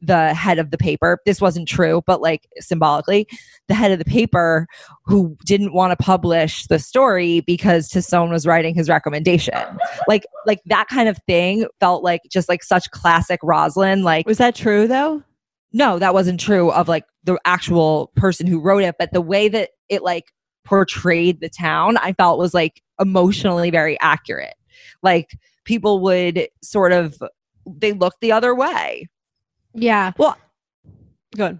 the head of the paper. This wasn't true, but like symbolically, the head of the paper who didn't want to publish the story because Tassone was writing his recommendation. Like like that kind of thing felt like just like such classic Roslyn like was that true though no, that wasn't true of like the actual person who wrote it, but the way that it like portrayed the town, I felt was like emotionally very accurate. Like people would sort of they looked the other way. Yeah. Well, good.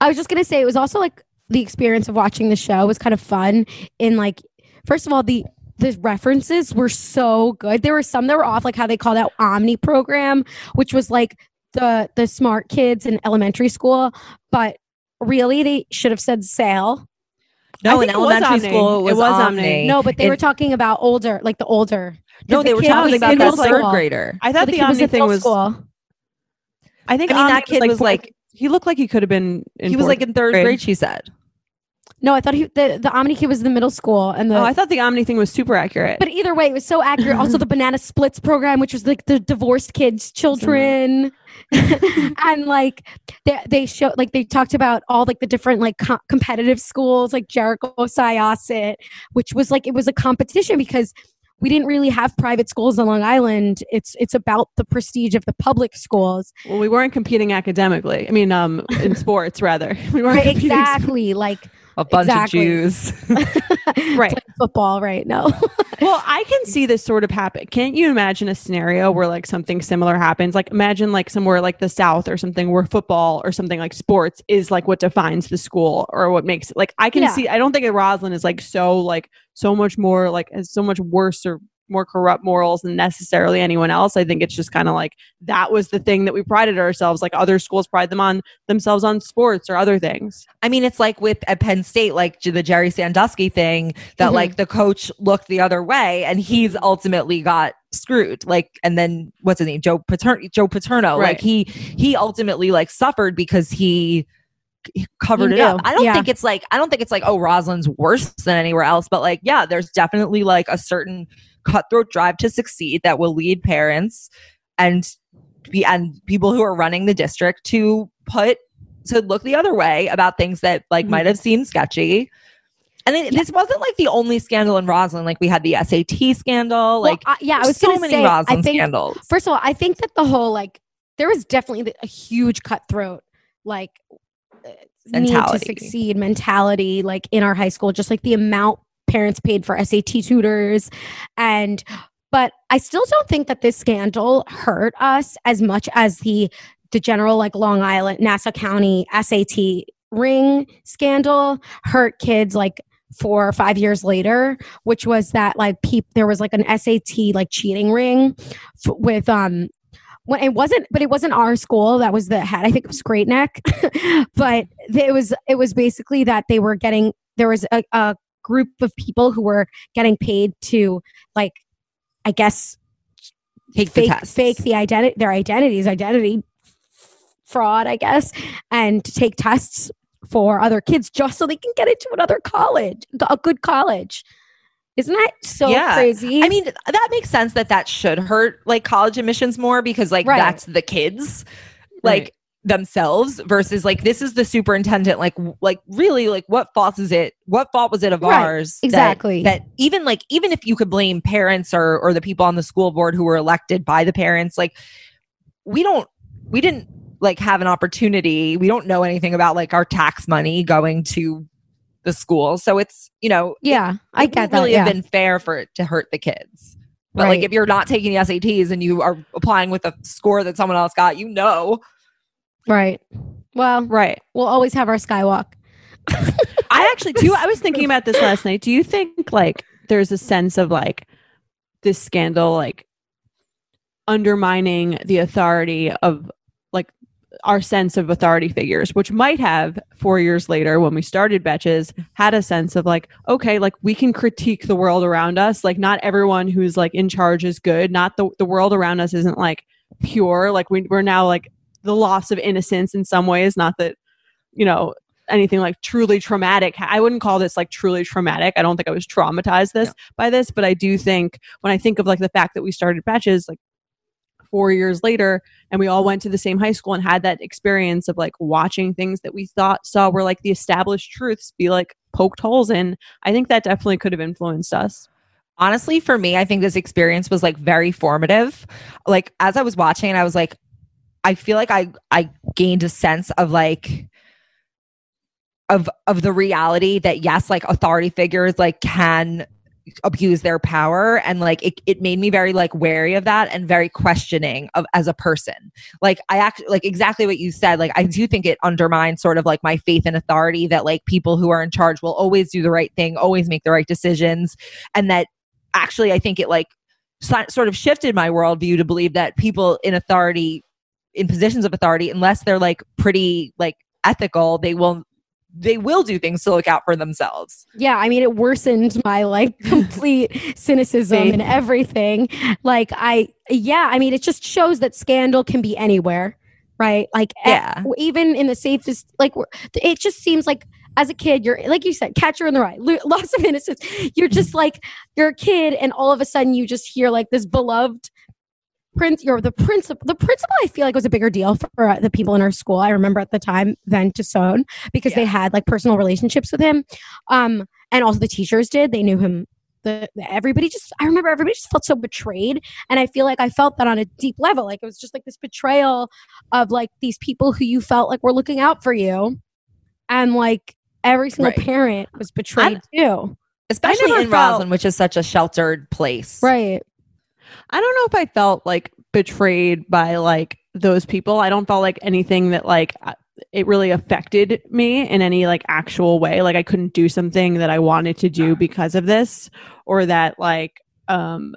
I was just gonna say it was also like the experience of watching the show was kind of fun in like first of all the the references were so good. There were some that were off, like how they called out Omni program, which was like the the smart kids in elementary school, but really they should have said sale. No, in think it was elementary Omni. school it It was, was Omni. Omni. No, but they In- were talking about older, like the older. No, the they were talking about the that third grader. I thought The the, kid was Omni thing was. school. I think I mean, Omni that kid was fourth- like- he looked like he could have been. In he was like in third grade. she said. No, I thought he the, the Omni kid was in the middle school and the Oh, I thought the Omni thing was super accurate. But either way, it was so accurate. also, the banana splits program, which was like the divorced kids' children, and like they they show like they talked about all like the different like co- competitive schools, like Jericho Syosset, which was like it was a competition because we didn't really have private schools on Long Island. It's it's about the prestige of the public schools, well, we weren't competing academically. I mean, um, in sports rather. We weren't right? Exactly, like A bunch Exactly. of Jews. Right. football, right? No, Well, I can see this sort of happen. Can't you imagine a scenario where like something similar happens? Like imagine like somewhere like the South or something where football or something like sports is like what defines the school or what makes it like I can Yeah. see I don't think Roslyn is like so like so much more like so much worse or more corrupt morals than necessarily anyone else. I think it's just kind of like that was the thing that we prided ourselves like other schools pride them on themselves on sports or other things. I mean, it's like with at Penn State, like the Jerry Sandusky thing, that Mhm. like the coach looked the other way, and he's ultimately got screwed. Like, and then what's his name, Joe Paterno? Joe Paterno. Right. Like he he ultimately like suffered because he covered it up. I don't Yeah. think it's like I don't think it's like oh Roslyn's worse than anywhere else, but like yeah, there's definitely like a certain cutthroat drive to succeed that will lead parents and be and people who are running the district to put to look the other way about things that like Mhm. might have seemed sketchy. And it, this wasn't like the only scandal in Roslyn. Like we had the SAT scandal. Well, Like I- yeah, I was so many say, Roslyn I think scandals. First of all, I think that the whole like there was definitely a huge cutthroat like uh, need to succeed mentality like in our high school just like the amount parents paid for SAT tutors. And but I still don't think that this scandal hurt us as much as the the general like Long Island Nassau County SAT ring scandal hurt kids like four or five years later which was that like peop there was like an SAT like cheating ring f- with um when it wasn't but it wasn't our school that was the head. I think it was great neck. But it was it was basically that they were getting there was a, a group of people who were getting paid to like i guess Take fake tests. fake the identity their identities identity fraud i guess and to take tests for other kids just so they can get into another college a good college isn't that so Yeah. crazy I mean, that makes sense that that should hurt like college admissions more because like Right. that's the kids, like. Themselves versus like this is the superintendent. Like, like really, like what fault is it? What fault was it of Right. ours? Exactly. That, even like even if you could blame parents or or the people on the school board who were elected by the parents, like we don't we didn't like have an opportunity. We don't know anything about like our tax money going to the school, so it's you know yeah i it get wouldn't that really yeah. have been fair for it to hurt the kids. But like if you're not taking the SATs and you are applying with a score that someone else got, you know. Right well Right. we'll always have our skywalk I actually do. I was thinking about this last night. Do you think like there's a sense of like this scandal like undermining the authority of like our sense of authority figures, which might have four years later when we started Betches had a sense of like, okay, like we can critique the world around us. Like not everyone who's like in charge is good. Not the the world around us isn't like pure. Like we, we're now like the loss of innocence in some ways. Not that you know anything like truly traumatic. I wouldn't call this like truly traumatic. I don't think I was traumatized this No. by this, but I do think when I think of like the fact that we started Betches like four years later and we all went to the same high school and had that experience of like watching things that we thought saw were like the established truths be like poked holes in. I think that definitely could have influenced us. Honestly, for me, I think this experience was like very formative. Like as I was watching I was like, I feel like I I gained a sense of like of of the reality that yes, like authority figures like can abuse their power. And like it, it made me very like wary of that and very questioning of as a person. Like i actually like exactly what you said. Like i do think it undermines sort of like my faith in authority that like people who are in charge will always do the right thing always make the right decisions. And that actually i think it like so- sort of shifted my worldview to believe that people in authority in positions of authority unless they're like pretty like ethical they will they will do things to look out for themselves Yeah, I mean, it worsened my like complete cynicism and everything. Like, I, yeah, I mean, it just shows that scandal can be anywhere, right? Like, Yeah. even in the safest, like, it just seems like as a kid, you're like you said, catcher in the rye, lo- lots of innocence. You're just like, you're a kid, and all of a sudden you just hear like this beloved prince you're the principal the principal i feel like was a bigger deal for uh, the people in our school. I remember at the time than Tassone because they had like personal relationships with him. Um and also the teachers did. They knew him the, the- everybody just i remember everybody just felt so betrayed. And i feel like i felt that on a deep level. Like it was just like this betrayal of like these people who you felt like were looking out for you. And like every single Right. parent was betrayed too. Especially in felt- roslyn which is such a sheltered place. Right I don't know if I felt like betrayed by like those people. I don't feel like anything that like uh, it really affected me in any like actual way. Like I couldn't do something that I wanted to do because of this or that like um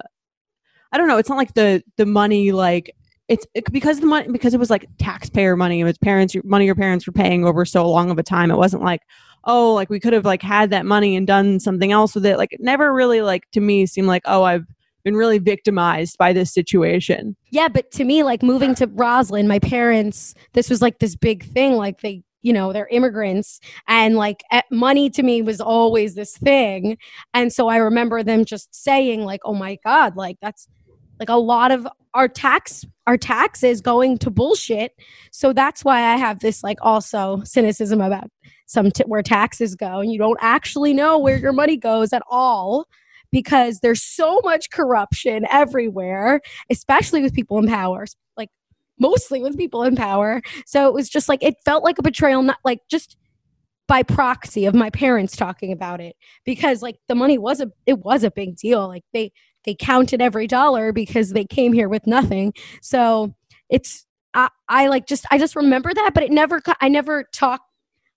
I don't know, it's not like the the money like it's it, because the money because it was like taxpayer money it was parents money your parents were paying over so long of a time it wasn't like oh like we could have like had that money and done something else with it like it never really like to me seemed like oh i've been really victimized by this situation. Yeah, but to me, like moving to Roslyn, my parents, this was like this big thing. Like they, you know, they're immigrants, and like money to me was always this thing. And so I remember them just saying, like, "Oh my god, like that's like a lot of our tax, our taxes going to bullshit." So that's why I have this like also cynicism about some t- where taxes go, and you don't actually know where your money goes at all because there's so much corruption everywhere especially with people in power, like mostly with people in power. So it was just like it felt like a betrayal, not like just by proxy of my parents talking about it because like the money was a it was a big deal. Like they they counted every dollar because they came here with nothing. So it's I, I like just I just remember that, but it never I never talked.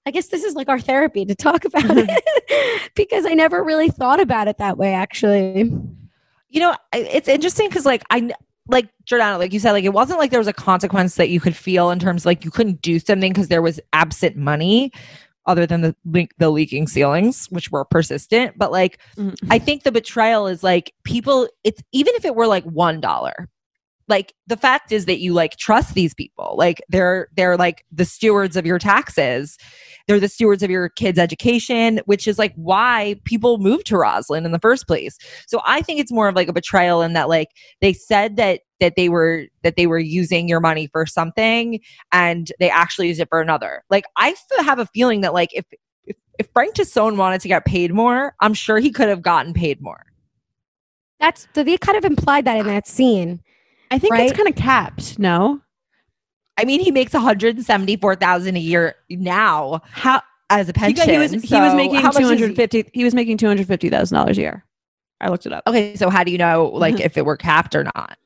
I guess this is like our therapy to talk about it because I never really thought about it that way actually. You know, it's interesting because like I like Jordana, like you said, like it wasn't like there was a consequence that you could feel in terms of like you couldn't do something because there was absent money, other than the leak the leaking ceilings, which were persistent. But like Mhm. I think the betrayal is like people. It's even if it were like one dollar. Like the fact is that you like trust these people. Like they're they're like the stewards of your taxes. They're the stewards of your kids' education, which is like why people moved to Roslyn in the first place. So I think it's more of like a betrayal in that like they said that that they were that they were using your money for something and they actually used it for another. Like I f- have a feeling that like if if, if Frank Tassone wanted to get paid more, I'm sure he could have gotten paid more. That's so they kind of implied that in that scene. I think Right? it's kind of capped. No, I mean, he makes 174,000 a year now how as a pension. he was he was making two is he- He was making two hundred fifty thousand dollars a year. I looked it up. Okay, so how do you know like mm-hmm. if it were capped or not?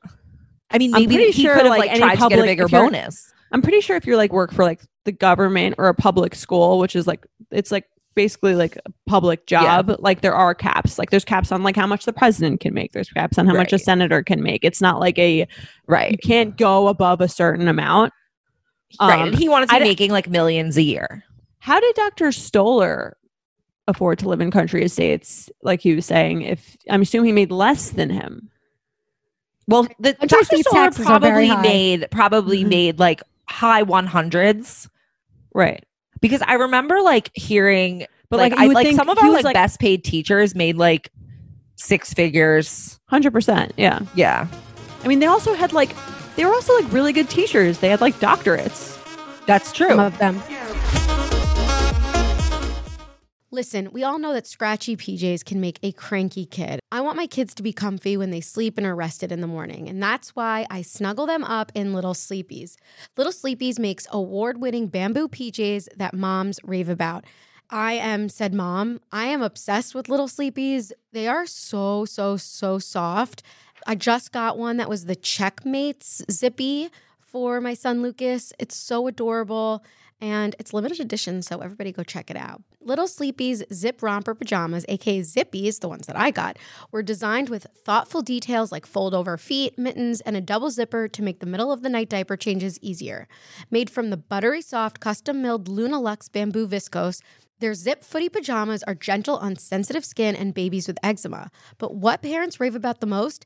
I mean, maybe he sure, could have like, like, tried to get a bigger bonus. I'm pretty sure if you're like work for like the government or a public school, which is like it's like basically like a public job, like there are caps. Like there's caps on like how much the president can make. There's caps on how much a senator can make. It's not like a right. you can't go above a certain amount. Right. Um, And he wanted to I be making like millions a year. How did Dr. Stoller afford to live in country estates? Like he was saying, if I'm assuming he made less than him. Well, the Dr. Stoller taxes are very probably made probably Mhm. made like high 100s Right. because I remember like hearing But like, like, I, would like think some of our like, like- best paid teachers made like six figures. Hundred percent. Yeah. Yeah. I mean, they also had like they were also like really good teachers. They had like doctorates. That's true. Some of them. Listen, we all know that scratchy PJs can make a cranky kid. I want my kids to be comfy when they sleep and are rested in the morning, and that's why I snuggle them up in Little Sleepies. Little Sleepies makes award winning bamboo PJs that moms rave about. I am said mom. I am obsessed with Little Sleepies. They are so, so, so soft. I just got one that was the Checkmates Zippy for my son Lucas. It's so adorable and it's limited edition, so everybody go check it out. Little Sleepy's Zip Romper Pajamas, aka Zippies, the ones that I got, were designed with thoughtful details like fold over feet, mittens, and a double zipper to make the middle of the night diaper changes easier. Made from the buttery soft, custom milled Luna Lux bamboo viscose, their zip footy pajamas are gentle on sensitive skin and babies with eczema. But what parents rave about the most?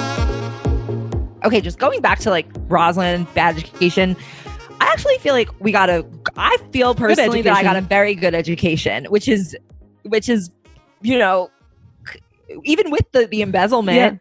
Okay, just going back to like Roslyn, bad education. I actually feel like we got a. I feel personally that I got a very good education, which is, which is, you know, even with the the embezzlement. Yeah.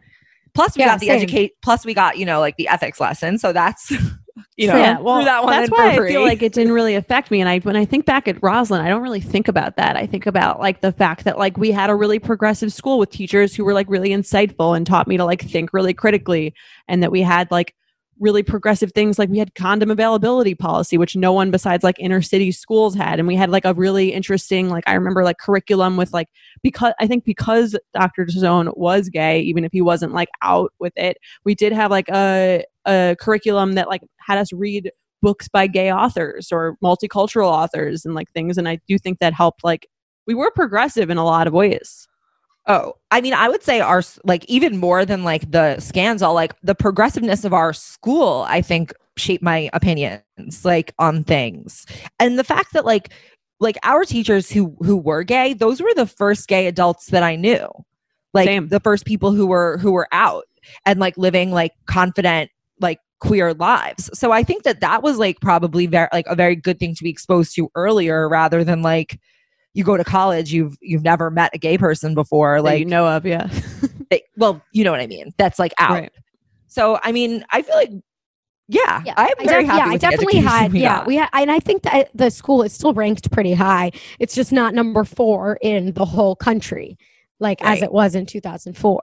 Plus, we Yeah, got the educate. Plus, we got you know like the ethics lesson. So that's you know yeah, well, that one that's why I feel like it didn't really affect me. And I, when I think back at Roslyn, I don't really think about that. I think about like the fact that like we had a really progressive school with teachers who were like really insightful and taught me to like think really critically, and that we had like really progressive things like we had condom availability policy which no one besides like inner city schools had and we had like a really interesting like i remember like curriculum with like because i think because dr zone was gay even if he wasn't like out with it we did have like a a curriculum that like had us read books by gay authors or multicultural authors and like things and i do think that helped like we were progressive in a lot of ways Oh, I mean, I would say our like even more than like the scans, all like the progressiveness of our school, I think shaped my opinions like on things. And the fact that like like our teachers who who were gay, those were the first gay adults that I knew. Like Same. the first people who were who were out and like living like confident like queer lives. So I think that that was like probably very like a very good thing to be exposed to earlier rather than like you go to college you've you've never met a gay person before that like you know of yeah they, well, you know what I mean. That's like out. Right. So I mean, I feel like, yeah, Yeah, I'm I very def- happy. yeah, I with the definitely education had. we yeah, got. we had, and I think that the school is still ranked pretty high. It's just not number four in the whole country, like as it was in 2004.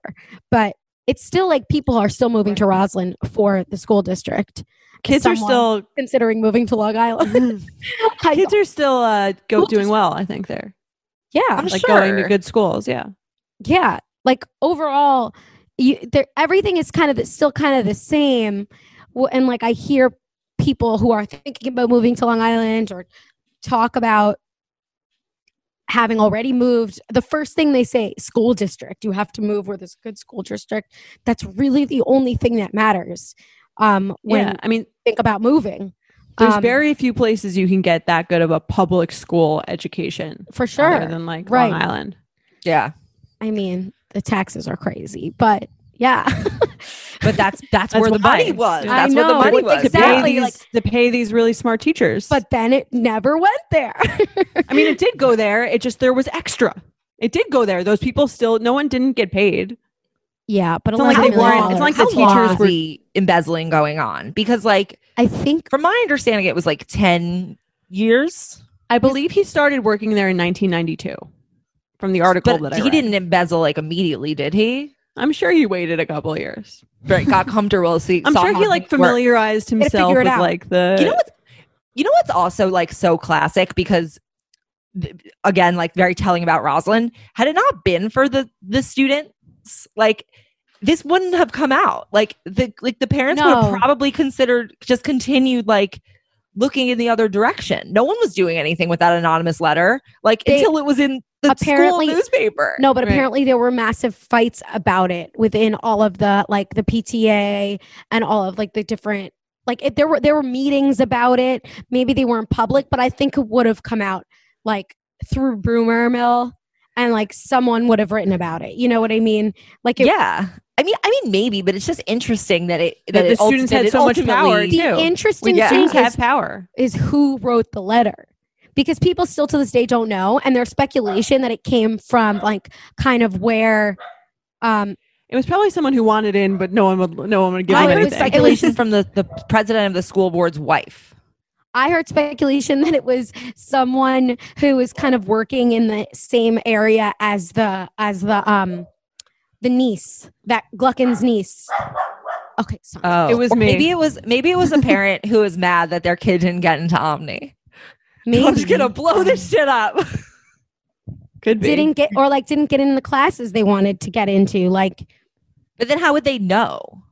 But it's still like people are still moving to Roslyn for the school district. kids are still considering moving to Long Island. Kids are still uh go doing well i think they're yeah, I'm like going to good schools yeah yeah. Like overall, you there everything is kind of the, still kind of the same. And like I hear people who are thinking about moving to Long Island or talk about having already moved. The first thing they say, school district. You have to move where there's a good school district. That's really the only thing that matters. Um, when yeah i mean think about moving. there's Um, very few places you can get that good of a public school education for other sure. than like Right. long island yeah, I mean, the taxes are crazy, but yeah. but that's that's, That's where the money why. was. I That's where the money but was. to pay Exactly, these, like- to pay these really smart teachers but then it never went there. i mean it did go there it just there was extra it did go there those people still no one didn't get paid yeah, but It's not like they weren't- it's not like dollars. the How teachers were- embezzling going on? Because like I think from my understanding, it was like ten years. i believe he started working there in 1992 from the article But that I he read. didn't embezzle like immediately, did he? I'm sure he waited a couple of years Right, got comfortable. See, i'm sure he like things work. familiarized himself with out. like the you know what's you know what's also like so classic because th- again like very telling about Roslyn had it not been for the the students like this wouldn't have come out like the like the parents would have probably considered just continued like looking in the other direction no one was doing anything with that anonymous letter like They- until it was in the Apparently- school newspaper no, but Right. apparently there were massive fights about it within all of the like the PTA and all of like the different like if there were there were meetings about it. Maybe they weren't public, but I think it would have come out like through rumor mill and like someone would have written about it. You know what I mean? Like it, yeah. I mean, I mean, maybe, but it's just interesting that it that, That the it ult- students that had it so much power, ultimately- too. interesting When Yeah. thing students have is, power. is who wrote the letter. Because people still to this day don't know, and there's speculation that it came from like kind of where um It was probably someone who wanted in, but no one would. No one would give I them heard was speculation from the the president of the school board's wife. I heard speculation that it was someone who was kind of working in the same area as the as the um the niece that Gluckin's niece. Okay, sorry. Oh, It was me. Maybe it was maybe it was a parent who was mad that their kid didn't get into Omni. Maybe I'm just gonna blow this shit up. Could be. didn't get or like didn't get in the classes they wanted to get into. Like But then how would they know?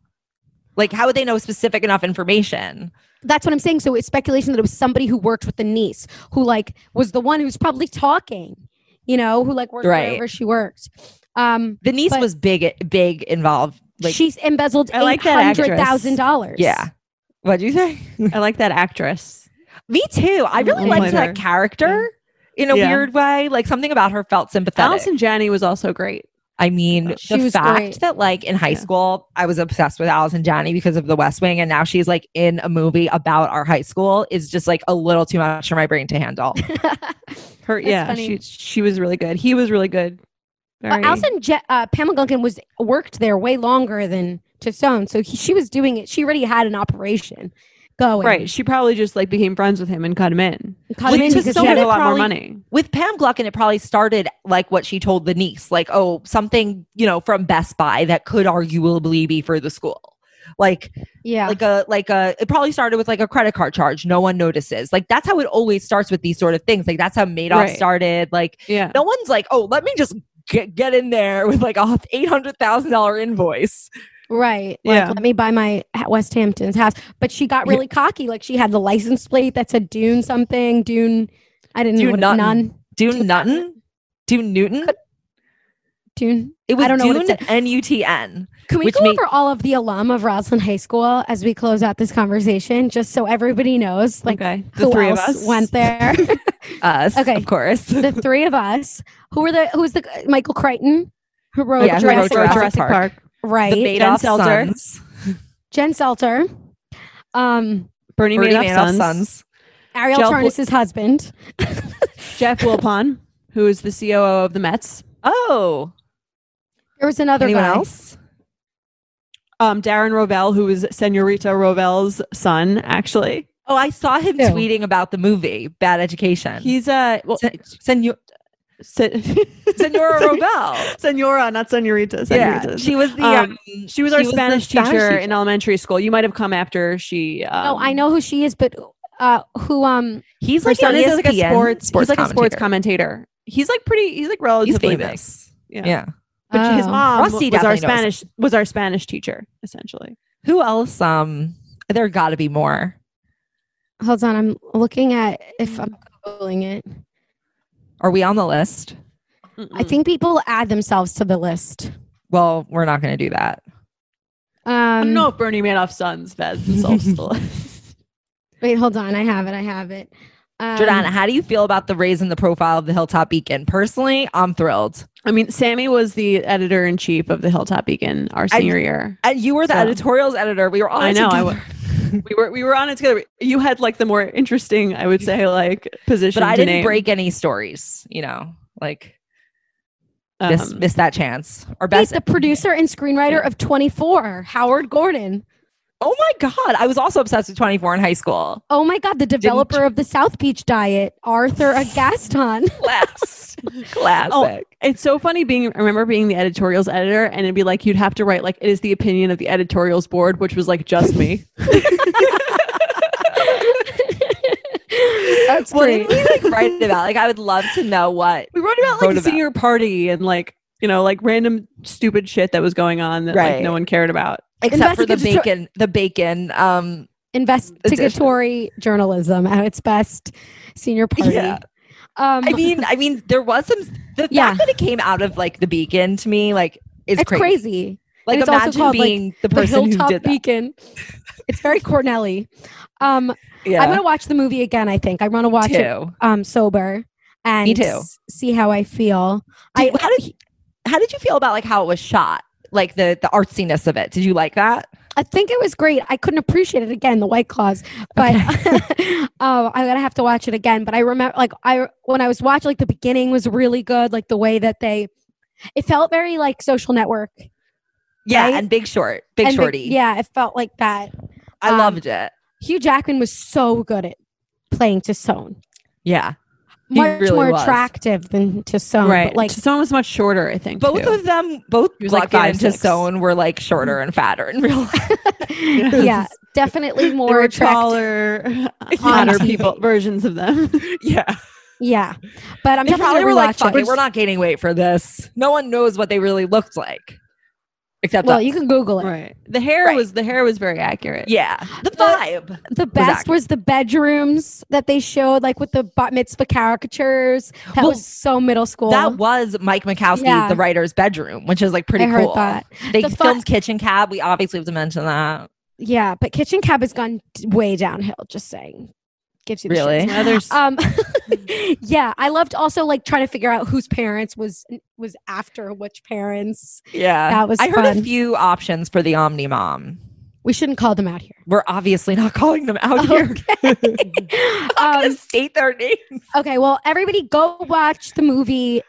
Like how would they know specific enough information? That's what I'm saying. So it's speculation that it was somebody who worked with the niece who like was the one who's probably talking, you know, who like worked Right. wherever she worked. Um The niece was big big involved. Like she's embezzled I eight like that actress. hundred thousand dollars. yeah. What'd you say? I like that actress. Me too. I really I liked played that her. character in a Yeah. weird way. Like something about her felt sympathetic. Allison Janney was also great. I mean, She the fact great. that like in high Yeah. school, I was obsessed with Allison Janney because of The West Wing, and now she's like in a movie about our high school is just like a little too much for my brain to handle. Her, That's yeah, funny. she she was really good. He was really good. Very- Alison Je- uh, Pamela Gluckin was worked there way longer than Tassone, so he, she was doing it. She already had an operation going. right. She probably just like became friends with him and cut him in. Cut Which him in is because so she had had a a lot more money. with Pam Gluckin, it probably started like what she told the niece, like, oh, something, you know, from Best Buy that could arguably be for the school. Like, yeah. like a, like a, it probably started with like a credit card charge. No one notices. Like, that's how it always starts with these sort of things. Like, that's how Madoff Right. started. Like, Yeah. no one's like, oh, let me just get, get in there with like a $800,000 invoice. Right. Like, Yeah. let me buy my West Hampton's house. But she got really cocky. Like she had the license plate that said Dune something. Dune. I didn't know Dune what Nutton. none. Dune Nutton? Dune Newton? Dune. It was I don't know what it Dune said. N-U-T-N. Can we go make- over all of the alum of Roslyn High School as we close out this conversation, just so everybody knows, like okay. The who three else of us went there? Us, Okay. of course. the three of us. Who were the? Who was the Michael Crichton who wrote Yeah, who wrote Jurassic, Jurassic Park? Park. Right. the Jen Madoff Seltzer. sons. Jen Selter. Um, Bernie, Bernie Madoff, Madoff sons. sons. Ariel Jelf- Charnas's husband. Jeff Wilpon, who is the COO of the Mets. Oh, There was another anyone guy. else? Um, Darren Rovell, who is Senorita Rovell's son, actually. Oh, I saw him Who? tweeting about the movie Bad Education. He's a well, Sen- Senor- se- Senora Rovell. Senora, not Senorita. Yeah, she was the. Um, Um, She was our She was the Spanish, Spanish teacher, teacher. in elementary school. You might have come after she. Um, no, I know who she is, but uh, who? Um, he's like, son is like a ESPN sports. he's like a sports commentator. commentator. He's like pretty. He's like He's relatively big. famous. Yeah. Yeah. But his Oh. mom Rusty was our definitely knows Spanish was our Spanish teacher essentially. Who else? Um, there got to be more. hold on, I'm looking at if I'm googling it. Are we on the list? I think people add themselves to the list. Well, we're not going to do that. Um, I don't know if Bernie Madoff's sons fed themselves to the list. Wait, hold on. I have it. I have it. Um, Jordana, how do you feel about the raise in the profile of the Hilltop Beacon? Personally, I'm thrilled. I mean, Sammy was the editor in chief of the Hilltop Beacon our I- senior year. And you were the So- editorials editor. We were all I know. I together. w- we were we were on it together. You had like the more interesting, I would say, like position. but I to didn't name. break any stories. You know, like miss Um, miss that chance. Or Wait, best. the producer and screenwriter of 24, Howard Gordon. Oh my god, I was also obsessed with 24 in high school. Oh my God, the developer of the South Beach diet, Arthur Agatston. Class, classic. Oh, it's so funny being. I remember being the editorials editor, and it'd be like you'd have to write like it is the opinion of the editorials board, which was like just me. That's what great. did we like write about? Like, I would love to know what. We wrote about Wrote like the about- senior party and like you know like random stupid shit that was going on that like no one cared about. Except for the bacon, the bacon. Um, Investigatory journalism at its best. Senior party. Yeah. Um, I mean, I mean, there was some. The Yeah. fact that it came out of like the beacon to me, like, is it's crazy. crazy. Like, it's imagine called, being the The person who Hilltop did that. Beacon. It's very Cornelly. Um, Yeah, I'm gonna watch the movie again. I think I want to watch it um sober and Me too. see how I feel. Did- I how did how did you feel about like how it was shot? Like the the artsiness of it. Did you like that? I think it was great. I couldn't appreciate it again, the White Claws, but oh, I'm gonna have to watch it again. But I remember, like, I when I was watching, like, the beginning was really good. Like the way that they, it felt very like Social Network. Yeah, Right? and Big Short, Big and Shorty. yeah, it felt like that. I um, loved it. Hugh Jackman was so good at playing to Tone. Yeah, He Much really more was. attractive than to Tone. right. But like, Like someone was much shorter, I think. both too. of them, both like Bucket five, and six. Tassone were like shorter and fatter in real life. yeah, definitely more were attractive. taller, hotter people versions of them. yeah, Yeah, but I'm they definitely probably gonna were like, rewatch "Fuck it. it, we're not gaining weight for this." No one knows what they really looked like, except Well, us. you can Google it. right. The hair Right. was the hair was very accurate. Yeah, the vibe. The best accurate. was the bedrooms that they showed, like with the bat mitzvah caricatures. That Well, was so middle school. That was Mike Makowsky, Yeah. the writer's bedroom, which is like pretty I heard cool. that. They The fu- filmed Kitchen Cab. We obviously have to mention that. Yeah, but Kitchen Cab has gone way downhill. Just saying, gives you the Really? Now Um, yeah, I loved also like trying to figure out whose parents was was after which parents. Yeah, That was I heard a few options for the Omni Mom. We shouldn't call them out here. We're obviously not calling them out here. I'm Um, state their names. okay, well, everybody go watch the movie.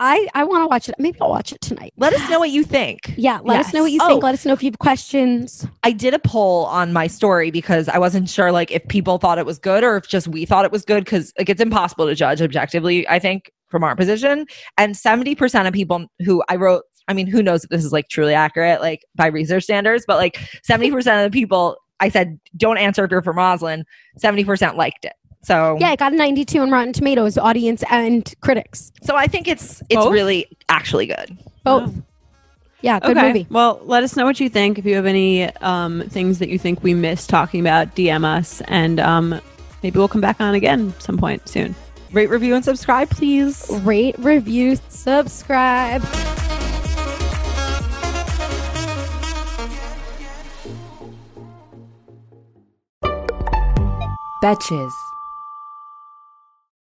I I want to watch it. Maybe I'll watch it tonight. Let us know what you think. Yeah, let us know what you think. Oh. Let us know if you have questions. I did a poll on my story because I wasn't sure like if people thought it was good or if just we thought it was good because like it's impossible to judge objectively, I think, from our position. And 70% of people who I wrote, I mean, who knows if this is like truly accurate, like by research standards, but like 70% of the people I said, don't answer if you're from Roslyn, 70% liked it. So Yeah, it got a 92 on Rotten Tomatoes, audience and critics. so I think it's it's Both? really actually good. Both. Yeah, good okay. movie. Well, let us know what you think. If you have any um, things that you think we missed talking about, DM us, and um, maybe we'll come back on again some point soon. Rate, review, and subscribe, please. Rate, review, subscribe. Betches.